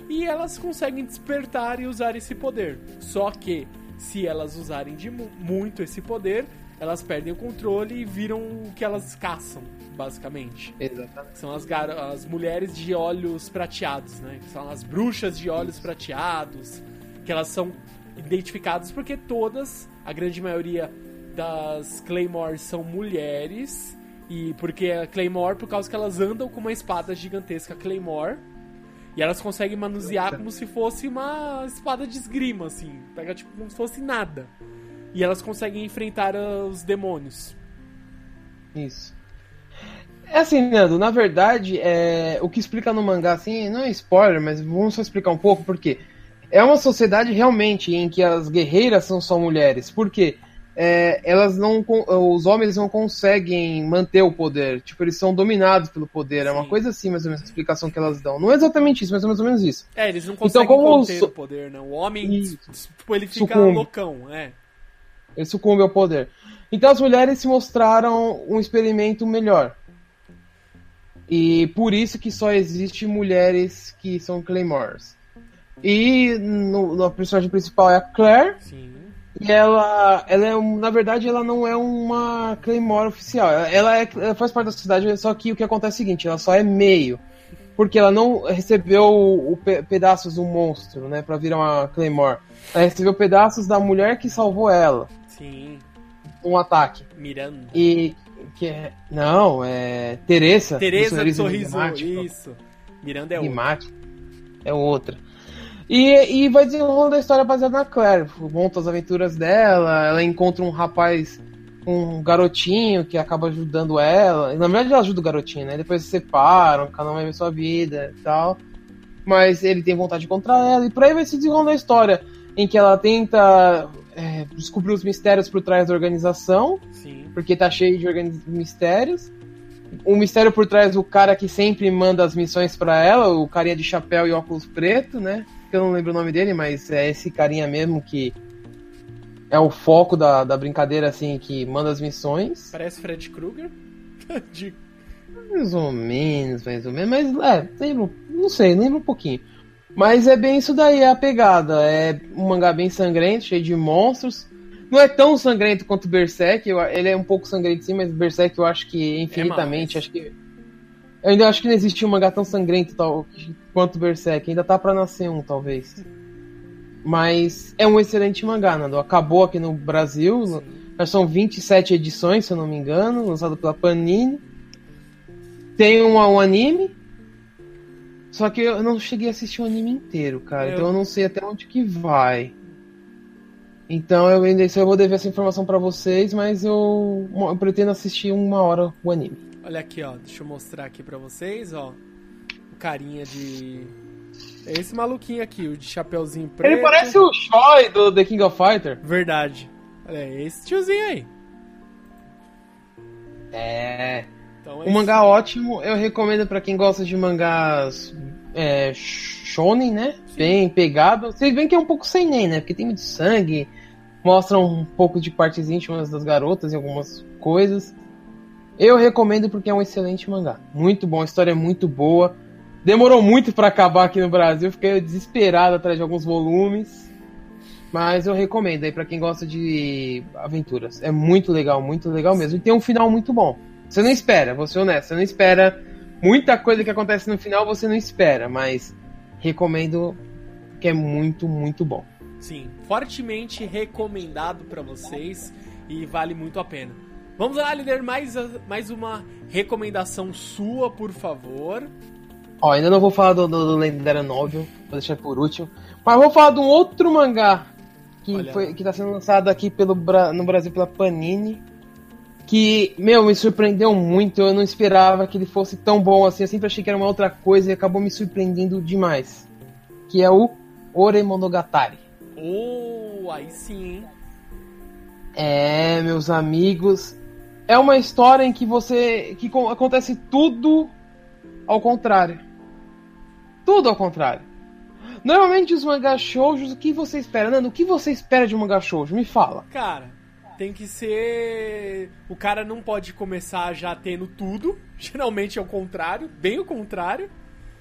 e elas conseguem despertar e usar esse poder. Só que se elas usarem de mu- muito esse poder, elas perdem o controle e viram o que elas caçam, basicamente. Exatamente. São as, as mulheres de olhos prateados, né? São as bruxas de olhos prateados. Que elas são identificadas porque todas, a grande maioria das Claymores são mulheres. E porque a Claymore, por causa que elas andam com uma espada gigantesca Claymore. E elas conseguem manusear como se fosse uma espada de esgrima, assim. Pega tipo como se fosse nada. E elas conseguem enfrentar ah, os demônios. Isso. É assim, Nando, na verdade, é, o que explica no mangá, assim, não é spoiler, mas vamos só explicar um pouco, porque é uma sociedade realmente em que as guerreiras são só mulheres. Por quê? É, elas não. Os homens não conseguem manter o poder. Tipo, eles são dominados pelo poder. É uma Sim. coisa assim, mais ou menos, a explicação que elas dão. Não é exatamente isso, mas é mais ou menos isso. É, eles não conseguem como conter so- o poder, né? O homem, Isso. tipo, ele fica Sucumbe. loucão, é. Ele sucumbe ao poder. Então as mulheres se mostraram um experimento melhor. E por isso que só existe mulheres que são Claymores. E no, no- a personagem principal é a Claire. Sim. E ela, ela é, na verdade, ela não é uma Claymore oficial. Ela, é, ela faz parte da sociedade, só que o que acontece é o seguinte, ela só é meio. Porque ela não recebeu o pe- pedaços do monstro, né, pra virar uma Claymore. Ela recebeu pedaços da mulher que salvou ela, Sim. um ataque. Miranda. E que é, não, é Teresa, Tereza do do Sorriso, isso. Miranda é outra. É outra. E, e vai desenrolando a história baseada na Claire. Monta as aventuras dela, ela encontra um rapaz, um garotinho que acaba ajudando ela. Na verdade, ela ajuda o garotinho, né? Depois se separam, cada um vai ver sua vida e tal. Mas ele tem vontade de encontrar ela, e por aí vai se desenrolando a história. Em que ela tenta é, descobrir os mistérios por trás da organização Sim. porque tá cheio de mistérios. Um mistério por trás do cara que sempre manda as missões pra ela, o carinha de chapéu e óculos preto, né? Que eu não lembro o nome dele, mas é esse carinha mesmo que é o foco da, da brincadeira, assim, que manda as missões. Parece Fred Krueger. De... Mais ou menos, mais ou menos, mas é, lembro, não sei, lembro um pouquinho. Mas é bem isso daí, é a pegada. É um mangá bem sangrento, cheio de monstros. Não é tão sangrento quanto Berserk, eu- ele é um pouco sangrento sim, mas Berserk eu acho que infinitamente, mais. acho que eu ainda acho que não existe um mangá tão sangrento tal, quanto Berserk, ainda tá pra nascer um, talvez. Mas é um excelente mangá, Nando. Acabou aqui no Brasil, Sim. Que são 27 edições, se eu não me engano, lançado pela Panini. Tem um, um anime. Só que eu não cheguei a assistir o anime inteiro, cara. Eu- Então eu não sei até onde que vai. Então eu ainda eu vou dever essa informação pra vocês, mas eu, eu pretendo assistir uma hora o anime. Olha aqui, ó. Deixa eu mostrar aqui pra vocês, ó. Carinha de. É esse maluquinho aqui, o de chapeuzinho preto. Ele parece o Choi do The King of Fighter. Verdade. É esse tiozinho aí. É. Então é Um mangá ótimo, eu recomendo pra quem gosta de mangás é, shonen, né? Bem pegado. Vocês veem que é um pouco sem nem, né? Porque tem muito sangue, mostra um pouco de partes íntimas das garotas e algumas coisas. Eu recomendo porque é um excelente mangá. Muito bom, a história é muito boa. Demorou muito pra acabar aqui no Brasil, fiquei desesperado atrás de alguns volumes. Mas eu recomendo aí pra quem gosta de aventuras. É muito legal, muito legal mesmo. E tem um final muito bom. Você não espera, vou ser honesto, você não espera muita coisa que acontece no final, você não espera, mas recomendo que é muito, muito bom. Sim, fortemente recomendado pra vocês e vale muito a pena. Vamos lá, líder, mais, mais uma recomendação sua, por favor. Ó, ainda não vou falar do, do, do Lendário Novel, vou deixar por último. Mas vou falar de um outro mangá que, Olha. foi, que tá sendo lançado aqui pelo, no Brasil pela Panini. Que, meu, me surpreendeu muito. Eu não esperava que ele fosse tão bom assim. Eu sempre achei que era uma outra coisa e acabou me surpreendendo demais. Que é o Oremonogatari. Oh, aí sim, hein? É, meus amigos, é uma história em que você que co- acontece tudo ao contrário. Tudo ao contrário. Normalmente os mangá shoujos, o que você espera? Nando, o que você espera de um mangá shoujo? Me fala. Cara, tem que ser. O cara não pode começar já tendo tudo. Geralmente é o contrário, bem o contrário.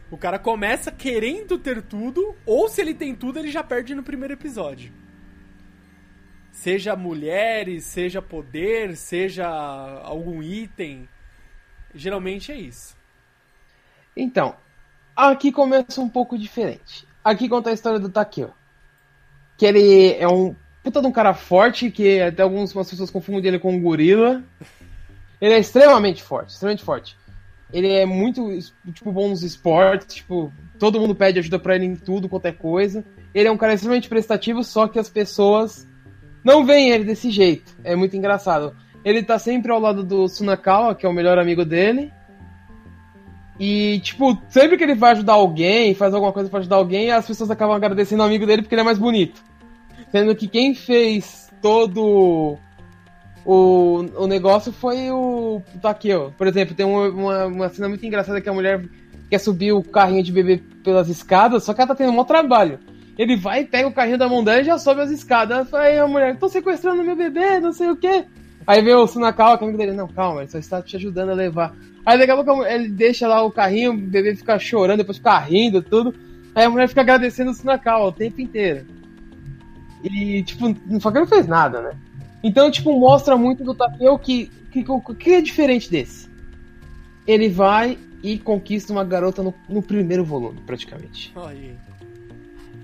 O cara começa querendo ter tudo, ou se ele tem tudo, ele já perde no primeiro episódio. Seja mulheres, seja poder, seja algum item. Geralmente é isso. Então, aqui começa um pouco diferente. Aqui conta a história do Takeo. Que ele é um puta de um cara forte, que até algumas pessoas confundem ele com um gorila. Ele é extremamente forte, extremamente forte. Ele é muito, tipo, bom nos esportes, tipo, todo mundo pede ajuda pra ele em tudo, qualquer coisa. Ele é um cara extremamente prestativo, só que as pessoas não veem ele desse jeito. É muito engraçado. Ele tá sempre ao lado do Sunakawa, que é o melhor amigo dele. E, tipo, sempre que ele vai ajudar alguém, faz alguma coisa pra ajudar alguém, as pessoas acabam agradecendo o amigo dele porque ele é mais bonito. Sendo que quem fez todo o, o negócio foi o Takeo. Por exemplo, tem uma, uma, uma cena muito engraçada que a mulher quer subir o carrinho de bebê pelas escadas, só que ela tá tendo um maior trabalho. Ele vai pega o carrinho da mão dela e já sobe as escadas. Aí a mulher, tô sequestrando meu bebê, não sei o quê. Aí vem o Sunakawa, que é amigo dele, não, calma, ele só está te ajudando a levar. Aí daqui a pouco ele deixa lá o carrinho, o bebê fica chorando, depois fica rindo, tudo. Aí a mulher fica agradecendo o Sunakawa o tempo inteiro. E, tipo, só que ele não fez nada, né? Então, tipo, mostra muito do Takeo que, que, que é diferente desse. Ele vai e conquista uma garota no, no primeiro volume, praticamente. Aí.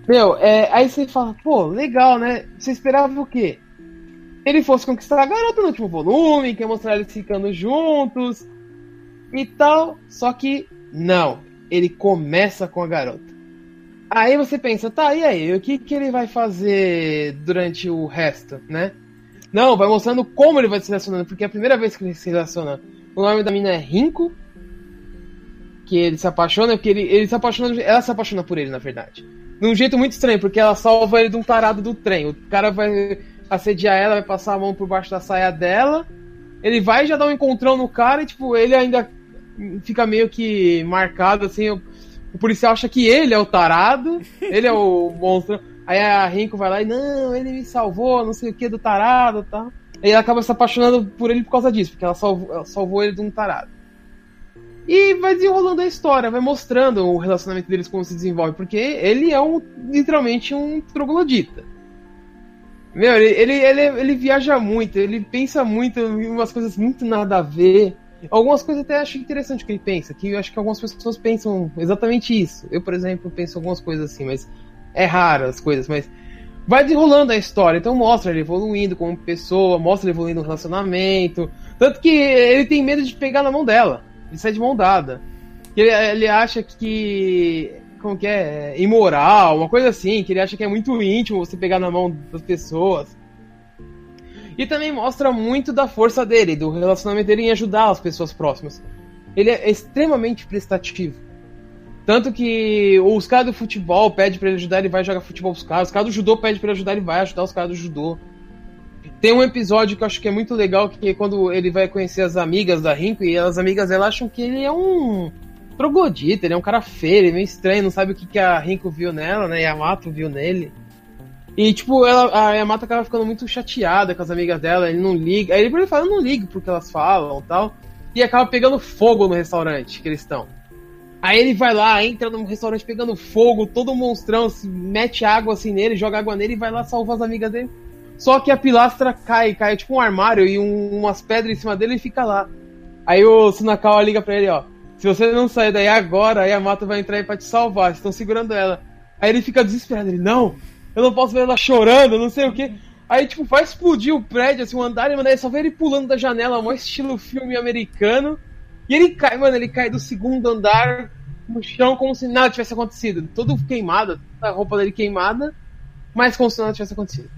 Meu, é, aí você fala, pô, legal, né? Você esperava o quê? Ele fosse conquistar a garota no último volume, quer mostrar eles ficando juntos e tal. Só que não, ele começa com a garota. Aí você pensa, tá, e aí? O que, que ele vai fazer durante o resto, né? Não, vai mostrando como ele vai se relacionando, porque é a primeira vez que ele se relaciona. O nome da mina é Rinko. Que ele se apaixona, porque ele, ele se apaixona. Ela se apaixona por ele, na verdade. De um jeito muito estranho, porque ela salva ele de um tarado do trem. O cara vai assediar ela, vai passar a mão por baixo da saia dela. Ele vai já dá um encontrão no cara e, tipo, ele ainda fica meio que marcado, assim. O, o policial acha que ele é o tarado, ele é o monstro. Aí a Rinko vai lá e, não, ele me salvou, não sei o que, do tarado tal. E ela acaba se apaixonando por ele por causa disso, porque ela salvou, ela salvou ele de um tarado. E vai desenrolando a história, vai mostrando o relacionamento deles como se desenvolve, porque ele é um literalmente um troglodita. Meu, ele, ele, ele, ele viaja muito, ele pensa muito em umas coisas muito nada a ver. Algumas coisas até acho interessante que ele pensa, que eu acho que algumas pessoas pensam exatamente isso. Eu, por exemplo, penso algumas coisas assim, mas é raro as coisas, mas vai desenrolando a história, então mostra ele evoluindo como pessoa, mostra ele evoluindo no relacionamento. Tanto que ele tem medo de pegar na mão dela, ele sai de mão dada. Ele, ele acha que. Como que é? é? Imoral, uma coisa assim, que ele acha que é muito íntimo você pegar na mão das pessoas. E também mostra muito da força dele, do relacionamento dele em ajudar as pessoas próximas. Ele é extremamente prestativo. Tanto que os caras do futebol pedem pra ele ajudar, ele vai jogar futebol com os caras. Os caras do judô pedem pra ele ajudar, ele vai ajudar os caras do judô. Tem um episódio que eu acho que é muito legal, que é quando ele vai conhecer as amigas da Rinko, e as amigas dela acham que ele é um troglodita, ele é um cara feio, ele é meio estranho, não sabe o que, que a Rinko viu nela, né? E a Mato viu nele. E, tipo, ela, a Yamato acaba ficando muito chateada com as amigas dela, ele não liga. Aí ele fala, não ligo porque elas falam tal. E acaba pegando fogo no restaurante que eles estão. Aí ele vai lá, entra no restaurante pegando fogo, todo monstrão, mete água assim nele, joga água nele e vai lá salvar as amigas dele. Só que a pilastra cai, cai tipo um armário e um, umas pedras em cima dele e fica lá. Aí o Sunakawa liga pra ele, ó. Se você não sair daí agora, a Yamato vai entrar aí pra te salvar. Estão segurando ela. Aí ele fica desesperado. Ele, não, eu não posso ver ela chorando, não sei o que. Aí, tipo, vai explodir o prédio, assim, o andar, e, mano, aí só vê ele pulando da janela, mó estilo filme americano. E ele cai, mano, ele cai do segundo andar no chão como se nada tivesse acontecido. Todo queimado, a roupa dele queimada, mas como se nada tivesse acontecido.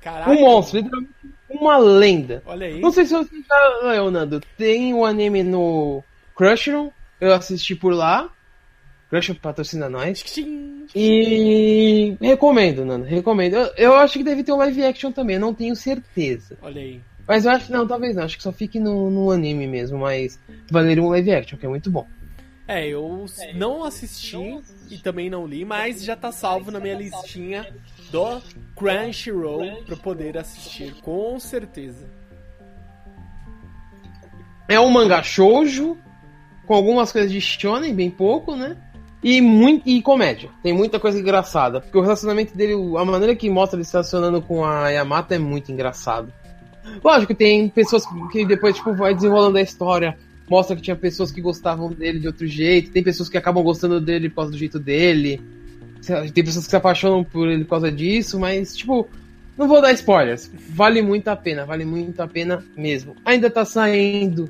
Caraca. Um monstro, literalmente uma lenda. Olha aí. Não sei se você já leu, Nando. Tem o um anime no Crunchyroll, eu assisti por lá. Crunchyroll patrocina nós. E recomendo, Nando, recomendo. Eu, eu, acho que deve ter um live action também, não tenho certeza. Olha aí. Mas eu acho não, talvez não, acho que só fique no, no anime mesmo, mas valeria um live action, que é muito bom. É, eu não assisti e também não li, mas já tá salvo na minha listinha do Crunchyroll para poder assistir, com certeza. É um mangá shoujo, com algumas coisas de shonen, bem pouco, né? E, muito, e comédia. Tem muita coisa engraçada. Porque o relacionamento dele, a maneira que mostra ele se relacionando com a Yamato é muito engraçado. Lógico, tem pessoas que depois, tipo, vai desenrolando a história. Mostra que tinha pessoas que gostavam dele de outro jeito. Tem pessoas que acabam gostando dele por causa do jeito dele. Tem pessoas que se apaixonam por ele por causa disso, mas, tipo, não vou dar spoilers. Vale muito a pena, vale muito a pena mesmo. Ainda tá saindo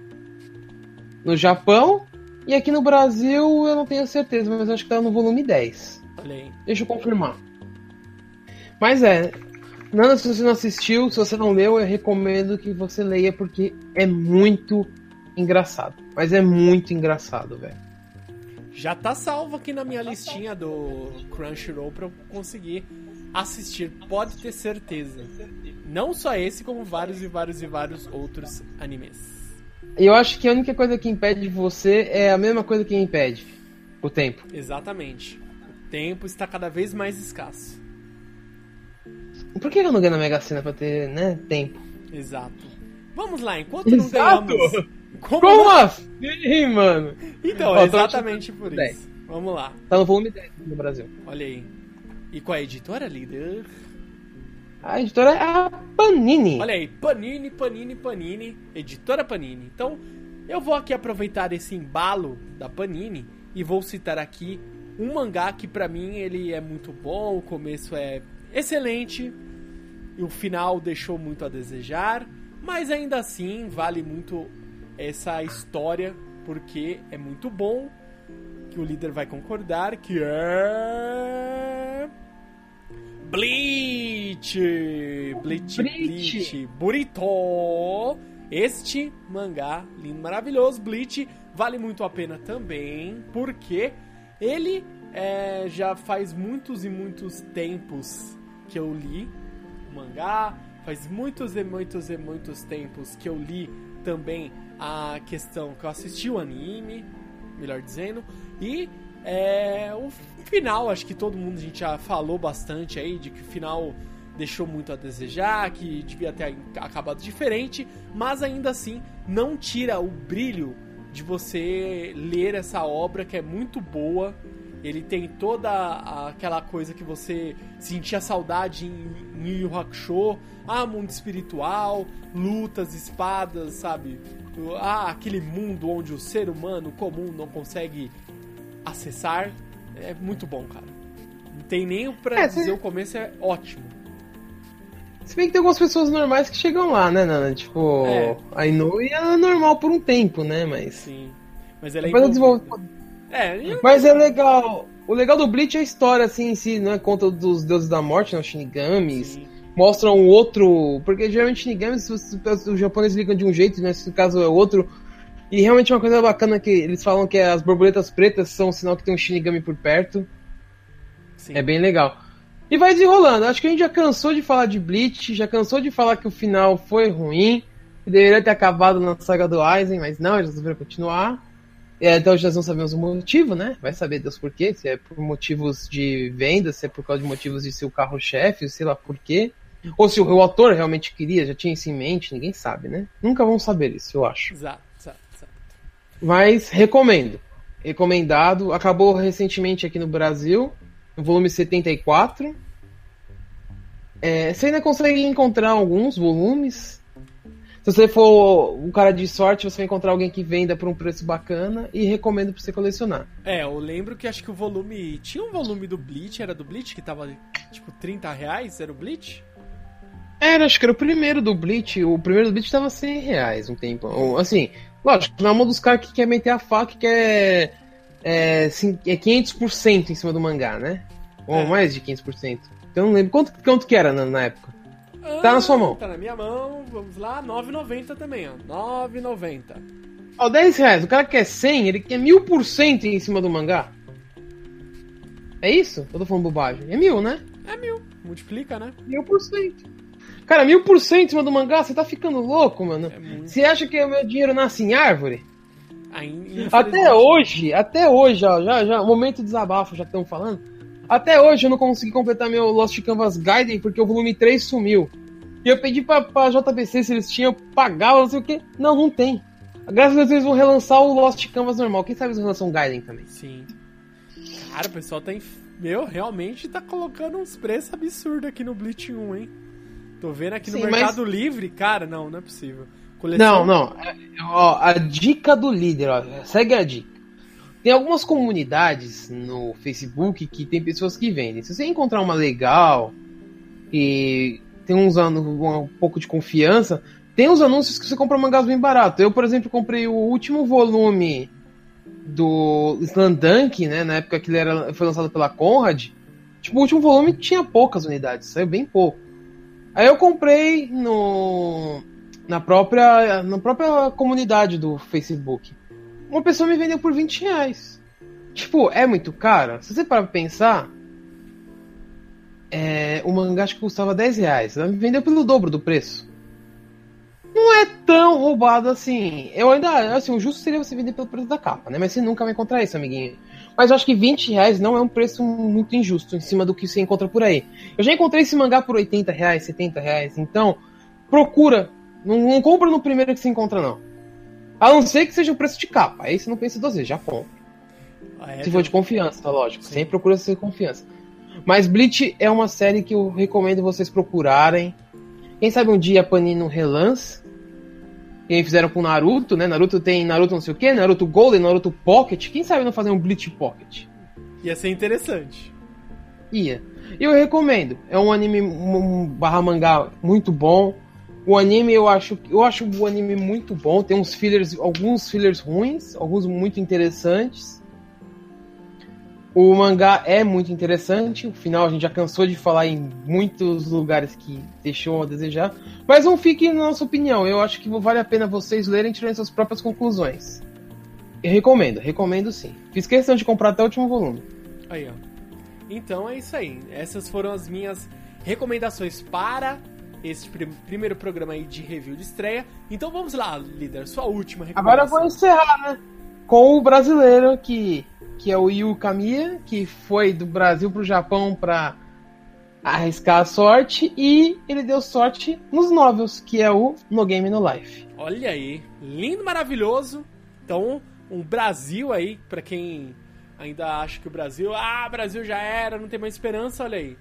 no Japão e aqui no Brasil eu não tenho certeza, mas acho que tá no volume 10. Olhei. Deixa eu confirmar. Mas é. Nada, se você não assistiu, se você não leu, eu recomendo que você leia porque é muito engraçado. Mas é muito engraçado, velho. Já tá salvo aqui na minha listinha do Crunchyroll pra eu conseguir assistir, pode ter certeza. Não só esse, como vários e vários e vários outros animes. Eu acho que a única coisa que impede você é a mesma coisa que impede o tempo. Exatamente. O tempo está cada vez mais escasso. Por que eu não ganho na Mega Sena pra ter, né, tempo? Exato. Vamos lá, enquanto Exato. não ganhamos. Como, Como assim, mano? Então, exatamente tô- por 10. isso. Vamos lá. Tá no volume 10 no Brasil. Olha aí. E com a editora líder? A editora é a Panini. Olha aí, Panini, Panini, Panini, editora Panini. Então, eu vou aqui aproveitar esse embalo da Panini e vou citar aqui um mangá que pra mim ele é muito bom, o começo é excelente e o final deixou muito a desejar, mas ainda assim vale muito essa história porque é muito bom, que o líder vai concordar que é Bleach! Bleach, Bleach. Bleach, Burito! Este mangá lindo, maravilhoso, Bleach, vale muito a pena também, porque ele é, já faz muitos e muitos tempos que eu li o mangá, faz muitos e muitos e muitos tempos que eu li também a questão que eu assisti o anime, melhor dizendo, e é, o final, acho que todo mundo a gente já falou bastante aí de que o final deixou muito a desejar, que devia ter acabado diferente, mas ainda assim não tira o brilho de você ler essa obra que é muito boa. Ele tem toda aquela coisa que você sentia saudade em em Yu Yu Hakusho, ah, mundo espiritual, lutas, espadas, sabe? Ah, aquele mundo onde o ser humano comum não consegue acessar. É muito bom, cara. Não tem nem o pra É, dizer, você- o começo é ótimo. Se bem que tem algumas pessoas normais que chegam lá, né, Nana? Tipo, É. a Inoue é normal por um tempo, né? Mas. Sim. Mas ela é Depois desenvolve, É, eu- Mas é legal. O legal do Bleach é a história, assim, em si, né? Conta dos deuses da morte, né? Os Shinigamis. Sim. Mostram um outro. Porque geralmente Shinigamis, os, os japoneses ligam de um jeito, né? Nesse caso é outro. E realmente uma coisa bacana que eles falam que as borboletas pretas são um sinal que tem um Shinigami por perto. sim. É bem legal. E vai desenrolando. Acho que a gente já cansou de falar de Bleach, já cansou de falar que o final foi ruim, que deveria ter acabado na saga do Aizen, mas não, eles resolveram continuar. É, então já não sabemos o motivo, né? Vai saber Deus por quê, se é por motivos de venda, se é por causa de motivos de ser o carro-chefe, sei lá por quê. Ou se o, o autor realmente queria, já tinha isso em mente, ninguém sabe, né? Nunca vão saber isso, eu acho. Exato. Mas recomendo. Recomendado. Acabou recentemente aqui no Brasil. No volume 74. É, você ainda consegue encontrar alguns volumes. Se você for um cara de sorte, você vai encontrar alguém que venda por um preço bacana e recomendo pra você colecionar. É, eu lembro que acho que o volume. Tinha um volume do Bleach, era do Bleach, que tava tipo 30 reais? Era o Bleach? Era, acho que era o primeiro do Bleach. O primeiro do Bleach tava 100 reais um tempo. Ou, Assim, lógico, na mão dos caras que quer meter a faca, que quer. É, é 500% em cima do mangá, né? Ou É. mais de 500%. Então não lembro. Quanto, quanto que era na, na época? Tá na sua mão. Tá na minha mão, vamos lá, 9,90 também, ó. 9,90. Ó, 10 reais. O cara quer 100, ele quer 1000% em cima do mangá. É isso? Eu tô falando bobagem. É mil, né? É mil. Multiplica, né? Mil por cento. Cara, mil por cento em cima do mangá, você tá ficando louco, mano. É. Você acha que o meu dinheiro nasce em árvore? Até hoje, até hoje, ó, já, já, momento de desabafo, já que estamos falando. Até hoje eu não consegui completar meu Lost Canvas Gaiden porque o volume 3 sumiu. E eu pedi pra, pra JBC se eles tinham, pagava, não sei o que. Não, não tem. Graças a Deus eles vão relançar o Lost Canvas normal. Quem sabe eles vão lançar um Gaiden também. Sim. Cara, o pessoal tá. Inf... Meu, realmente tá colocando uns preços absurdos aqui no Bleach 1, hein? Tô vendo aqui no Sim, Mercado Livre, cara, não, não é possível. Não, Coleção... não. É, Ó, a dica do líder, ó. Segue a dica. Tem algumas comunidades no Facebook que tem pessoas que vendem. Se você encontrar uma legal e tem uns anos um pouco de confiança, tem uns anúncios que você compra mangás bem barato. Eu, por exemplo, comprei o último volume do Slandunk, né? Na época que ele era, foi lançado pela Conrad. Tipo, o último volume tinha poucas unidades, saiu bem pouco. Aí eu comprei no na própria na própria comunidade do Facebook. Uma pessoa me vendeu por 20 reais. Tipo, é muito caro. Se você parar pra pensar, é, o mangá acho que custava 10 reais. Ela me vendeu pelo dobro do preço. Não é tão roubado assim. Eu ainda, assim, o justo seria você vender pelo preço da capa, né? Mas você nunca vai encontrar isso, amiguinho. Mas acho que 20 reais não é um preço muito injusto em cima do que você encontra por aí. Eu já encontrei esse mangá por 80 reais, 70 reais. Então, procura. Não, não compra no primeiro que você encontra, não. A não ser que seja o preço de capa. Aí você não pensa duas vezes, já compra. Ah, é, Se for de confiança, tá lógico. Sempre procura ser confiança. Mas Bleach é uma série que eu recomendo vocês procurarem. Quem sabe um dia a Panini não relance. E aí fizeram com Naruto, né? Naruto tem Naruto não sei o que, Naruto Golden, Naruto Pocket. Quem sabe não fazer um Bleach Pocket? Ia ser interessante. Ia. Eu recomendo. É um anime um barra mangá muito bom. O anime eu acho, eu acho o anime muito bom. Tem uns fillers, alguns fillers ruins, alguns muito interessantes. O mangá é muito interessante. O final a gente já cansou de falar em muitos lugares que deixou a desejar. Mas não fique na nossa opinião. Eu acho que vale a pena vocês lerem e tirarem suas próprias conclusões. Eu recomendo, recomendo sim. Fiz questão de comprar até o último volume. Aí, ó. Então é isso aí. Essas foram as minhas recomendações para este prim- primeiro programa aí de review de estreia. Então vamos lá, líder, sua última Agora eu recomendação. vou encerrar, né? Com o brasileiro que, que é o Yu Kamiya, que foi do Brasil pro Japão pra arriscar a sorte e ele deu sorte nos novels, que é o No Game No Life. Olha aí, lindo, maravilhoso. Então, um Brasil aí, pra quem ainda acha que o Brasil, ah, Brasil já era, não tem mais esperança, olha aí.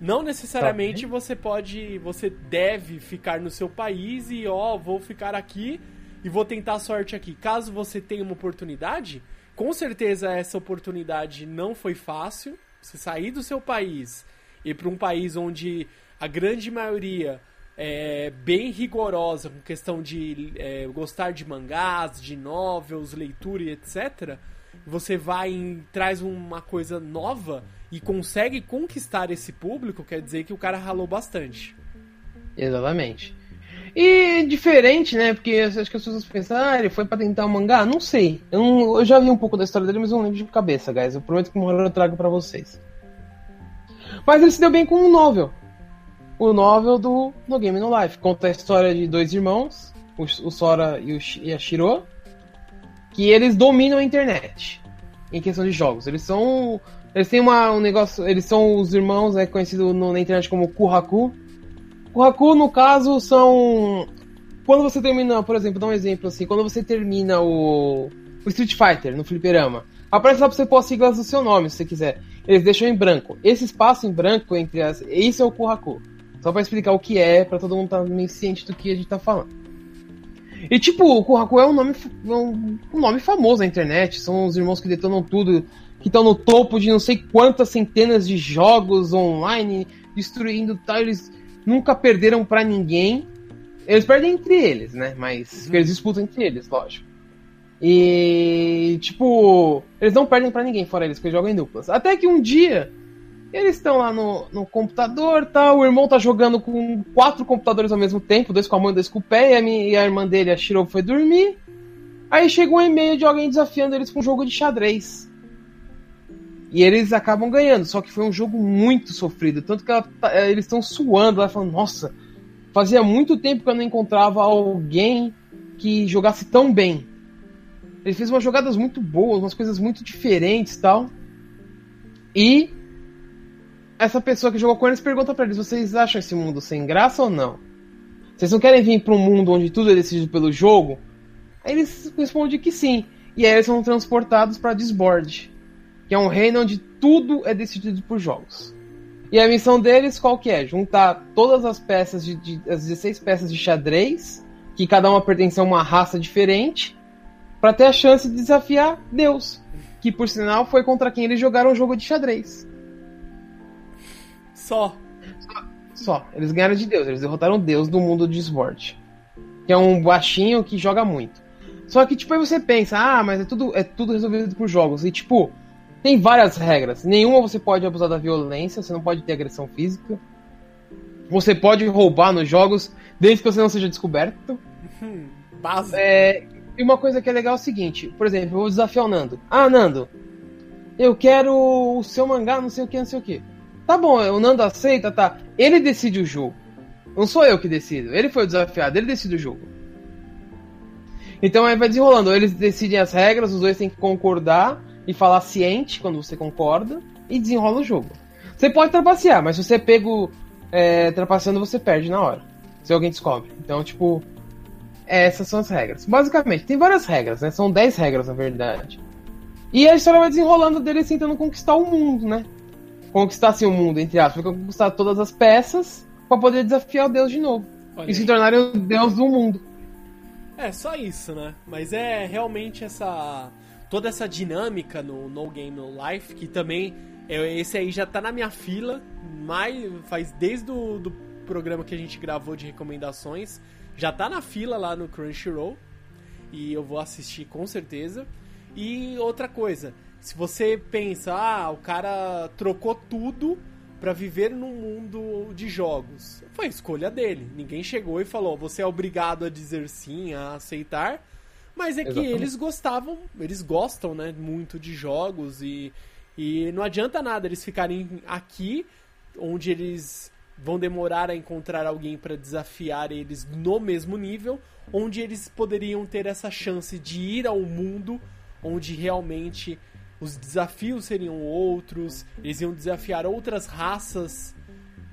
Não necessariamente você pode, você deve ficar no seu país e ó, vou ficar aqui e vou tentar a sorte aqui. Caso você tenha uma oportunidade, com certeza essa oportunidade não foi fácil. Você sair do seu país e para um país onde a grande maioria é, bem rigorosa com questão de é, gostar de mangás, de novels, leitura e etc., você vai e traz uma coisa nova e consegue conquistar esse público, quer dizer que o cara ralou bastante. Exatamente. E diferente, né? Porque acho que as pessoas pensam, ah, ele foi pra tentar um mangá? Não sei. Eu, não, eu já vi um pouco da história dele, mas não lembro de cabeça, guys. Eu prometo que uma hora eu trago pra vocês. Mas ele se deu bem com um novel. O novel do No Game No Life. Conta a história de dois irmãos, o, o Sora e, o, e a Shiro, que eles dominam a internet em questão de jogos. Eles são. Eles têm uma, um negócio. Eles são os irmãos, é conhecido no, na internet como Kuhaku. Kuhaku, no caso, são. Quando você termina, por exemplo, dá um exemplo assim, quando você termina o, o Street Fighter no Fliperama, aparece lá pra você pôr as siglas do seu nome, se você quiser. Eles deixam em branco. Esse espaço em branco entre as. Isso é o Kuhaku. Só pra explicar o que é, para todo mundo estar tá meio ciente do que a gente tá falando. E tipo, o Kuhaku é um nome, um, um nome famoso na internet. São os irmãos que detonam tudo, que estão no topo de não sei quantas centenas de jogos online, destruindo tal. Eles nunca perderam para ninguém. Eles perdem entre eles, né? Mas uhum. eles disputam entre eles, lógico. E, tipo, eles não perdem para ninguém, fora eles, que eles jogam em duplas. Até que um dia, eles estão lá no, no computador tal, o irmão tá jogando com quatro computadores ao mesmo tempo, dois com a mão e dois com o pé, e a, minha, e a irmã dele, a Shiro, foi dormir. Aí chega um e-mail de alguém desafiando eles pra um jogo de xadrez. E eles acabam ganhando, só que foi um jogo muito sofrido. Tanto que ela, tá, é, eles estão suando lá, falando: Nossa, fazia muito tempo que eu não encontrava alguém que jogasse tão bem. Ele fez umas jogadas muito boas, umas coisas muito diferentes tal. E essa pessoa que jogou com eles pergunta para eles: Vocês acham esse mundo sem graça ou não? Vocês não querem vir para um mundo onde tudo é decidido pelo jogo? Aí eles respondem que sim. E aí eles são transportados para Disboard que é um reino onde tudo é decidido por jogos. E a missão deles qual que é? Juntar todas as peças de, de as 16 peças de xadrez, que cada uma pertence a uma raça diferente, para ter a chance de desafiar Deus, que por sinal foi contra quem eles jogaram o jogo de xadrez. Só. Só. Só. Eles ganharam de Deus, eles derrotaram Deus do mundo de esporte. Que é um baixinho que joga muito. Só que, tipo, aí você pensa, ah, mas é tudo, é tudo resolvido por jogos. E, tipo, tem várias regras. Nenhuma você pode abusar da violência, você não pode ter agressão física. Você pode roubar nos jogos, desde que você não seja descoberto. Hum, básico. É, e uma coisa que é legal é o seguinte: por exemplo, eu vou desafiar o Nando. Ah, Nando, eu quero o seu mangá, não sei o que, não sei o que. Tá bom, o Nando aceita, tá. Ele decide o jogo. Não sou eu que decido. Ele foi o desafiado, ele decide o jogo. Então aí vai desenrolando. Eles decidem as regras, os dois têm que concordar e falar ciente quando você concorda e desenrola o jogo. Você pode trapacear, mas se você pego é, trapaceando, você perde na hora. Se alguém descobre. Então, tipo, essas são as regras. Basicamente, tem várias regras, né? São 10 regras, na verdade. E a história vai desenrolando deles tentando conquistar o mundo, né? Conquistar assim o mundo, entre aspas, conquistar todas as peças para poder desafiar o Deus de novo. Olha e aí. se tornarem o Deus do mundo. É, só isso, né? Mas é realmente essa toda essa dinâmica no No Game No Life, que também é, esse aí já tá na minha fila, mais, faz desde o do programa que a gente gravou de recomendações, já tá na fila lá no Crunchyroll e eu vou assistir com certeza. E outra coisa, se você pensa, ah, o cara trocou tudo para viver num mundo de jogos, foi escolha dele. Ninguém chegou e falou, você é obrigado a dizer sim, a aceitar. Mas é Exatamente. que eles gostavam, eles gostam, né, muito de jogos e, e não adianta nada eles ficarem aqui, onde eles vão demorar a encontrar alguém para desafiar eles no mesmo nível, onde eles poderiam ter essa chance de ir ao mundo onde realmente os desafios seriam outros, eles iam desafiar outras raças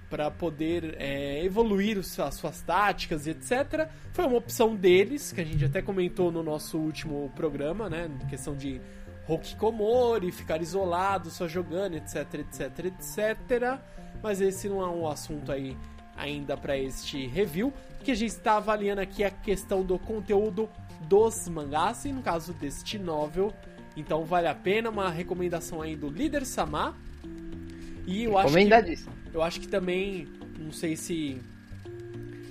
para poder é, evoluir as suas táticas e etc. Foi uma opção deles, que a gente até comentou no nosso último programa, né? Questão de Hokikomori, ficar isolado, só jogando, etc, etc, etc. Mas esse não é um assunto aí ainda para este review, que a gente está avaliando aqui a questão do conteúdo dos mangás, e no caso deste novel. Então vale a pena, uma recomendação aí do Líder Sama. E eu acho que eu acho que também, não sei se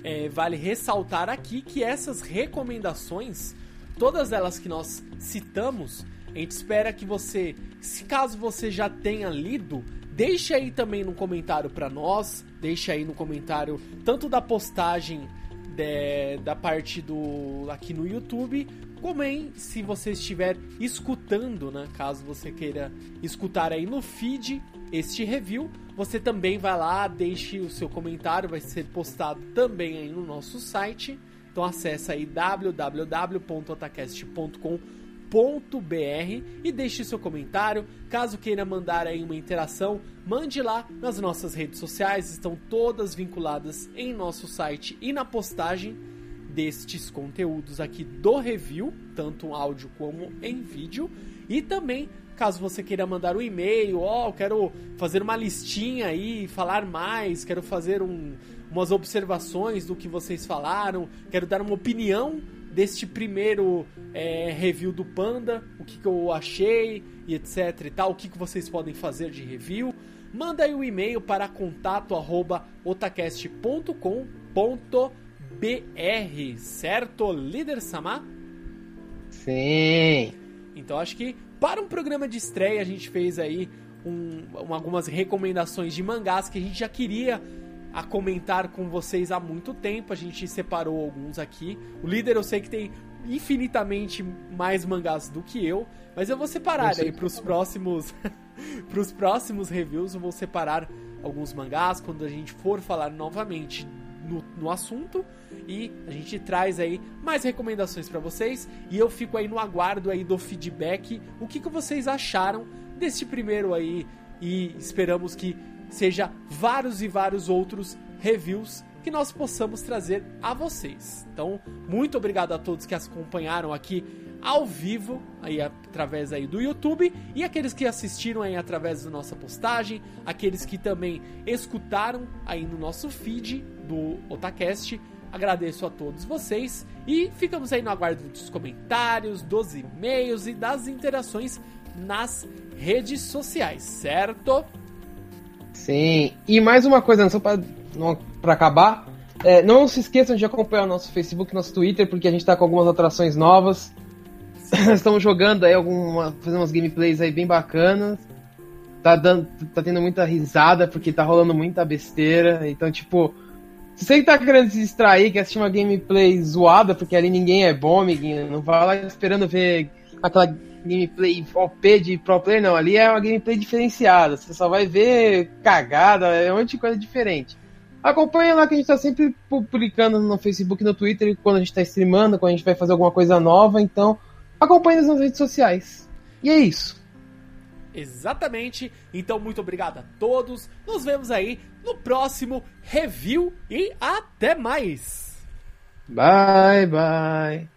é, vale ressaltar aqui que essas recomendações, todas elas que nós citamos, a gente espera que você, se caso você já tenha lido, deixe aí também no comentário para nós, deixe aí no comentário tanto da postagem de, da parte do aqui no YouTube, como em se você estiver escutando, né, caso você queira escutar aí no feed este review, você também vai lá, deixe o seu comentário, vai ser postado também aí no nosso site. Então acessa aí www.otacast.com.br e deixe seu comentário. Caso queira mandar aí uma interação, mande lá nas nossas redes sociais, estão todas vinculadas em nosso site e na postagem destes conteúdos aqui do review, tanto áudio como em vídeo, e também Caso você queira mandar um e-mail, ó, oh, quero fazer uma listinha aí, falar mais, quero fazer um, umas observações do que vocês falaram, quero dar uma opinião deste primeiro é, review do Panda, o que, que, eu achei e etc e tal, o que, que vocês podem fazer de review. Manda aí o um e-mail para contato@otacast.com.br, certo, líder Samar? Sim. Então acho que para um programa de estreia, a gente fez aí um, um, algumas recomendações de mangás que a gente já queria a comentar com vocês há muito tempo. A gente separou alguns aqui. O líder eu sei que tem infinitamente mais mangás do que eu, mas eu vou separar aí para os próximos para os próximos reviews. Eu vou separar alguns mangás quando a gente for falar novamente no, no assunto e a gente traz aí mais recomendações para vocês e eu fico aí no aguardo aí do feedback, o que, que vocês acharam deste primeiro aí e esperamos que seja vários e vários outros reviews que nós possamos trazer a vocês. Então, muito obrigado a todos que acompanharam aqui ao vivo, aí através aí do YouTube, e aqueles que assistiram aí através da nossa postagem, aqueles que também escutaram aí no nosso feed do Otacast. Agradeço a todos vocês e ficamos aí no aguardo dos comentários, dos e-mails e das interações nas redes sociais, certo? Sim. E mais uma coisa, só para acabar, é, não se esqueçam de acompanhar o nosso Facebook, nosso Twitter, porque a gente está com algumas atrações novas. Estamos jogando aí algumas, fazendo umas gameplays aí bem bacanas. Tá dando, tá tendo muita risada porque tá rolando muita besteira. Então, tipo, se você tá querendo se distrair, quer assistir uma gameplay zoada, porque ali ninguém é bom, amiguinho, não vai lá esperando ver aquela gameplay OP de pro player, não. Ali é uma gameplay diferenciada. Você só vai ver cagada, é um monte de coisa diferente. Acompanha lá que a gente tá sempre publicando no Facebook no Twitter quando a gente tá streamando, quando a gente vai fazer alguma coisa nova. Então, acompanhe nas redes sociais. E é isso. Exatamente. Então, muito obrigado a todos. Nos vemos aí no próximo review e até mais. Bye, bye.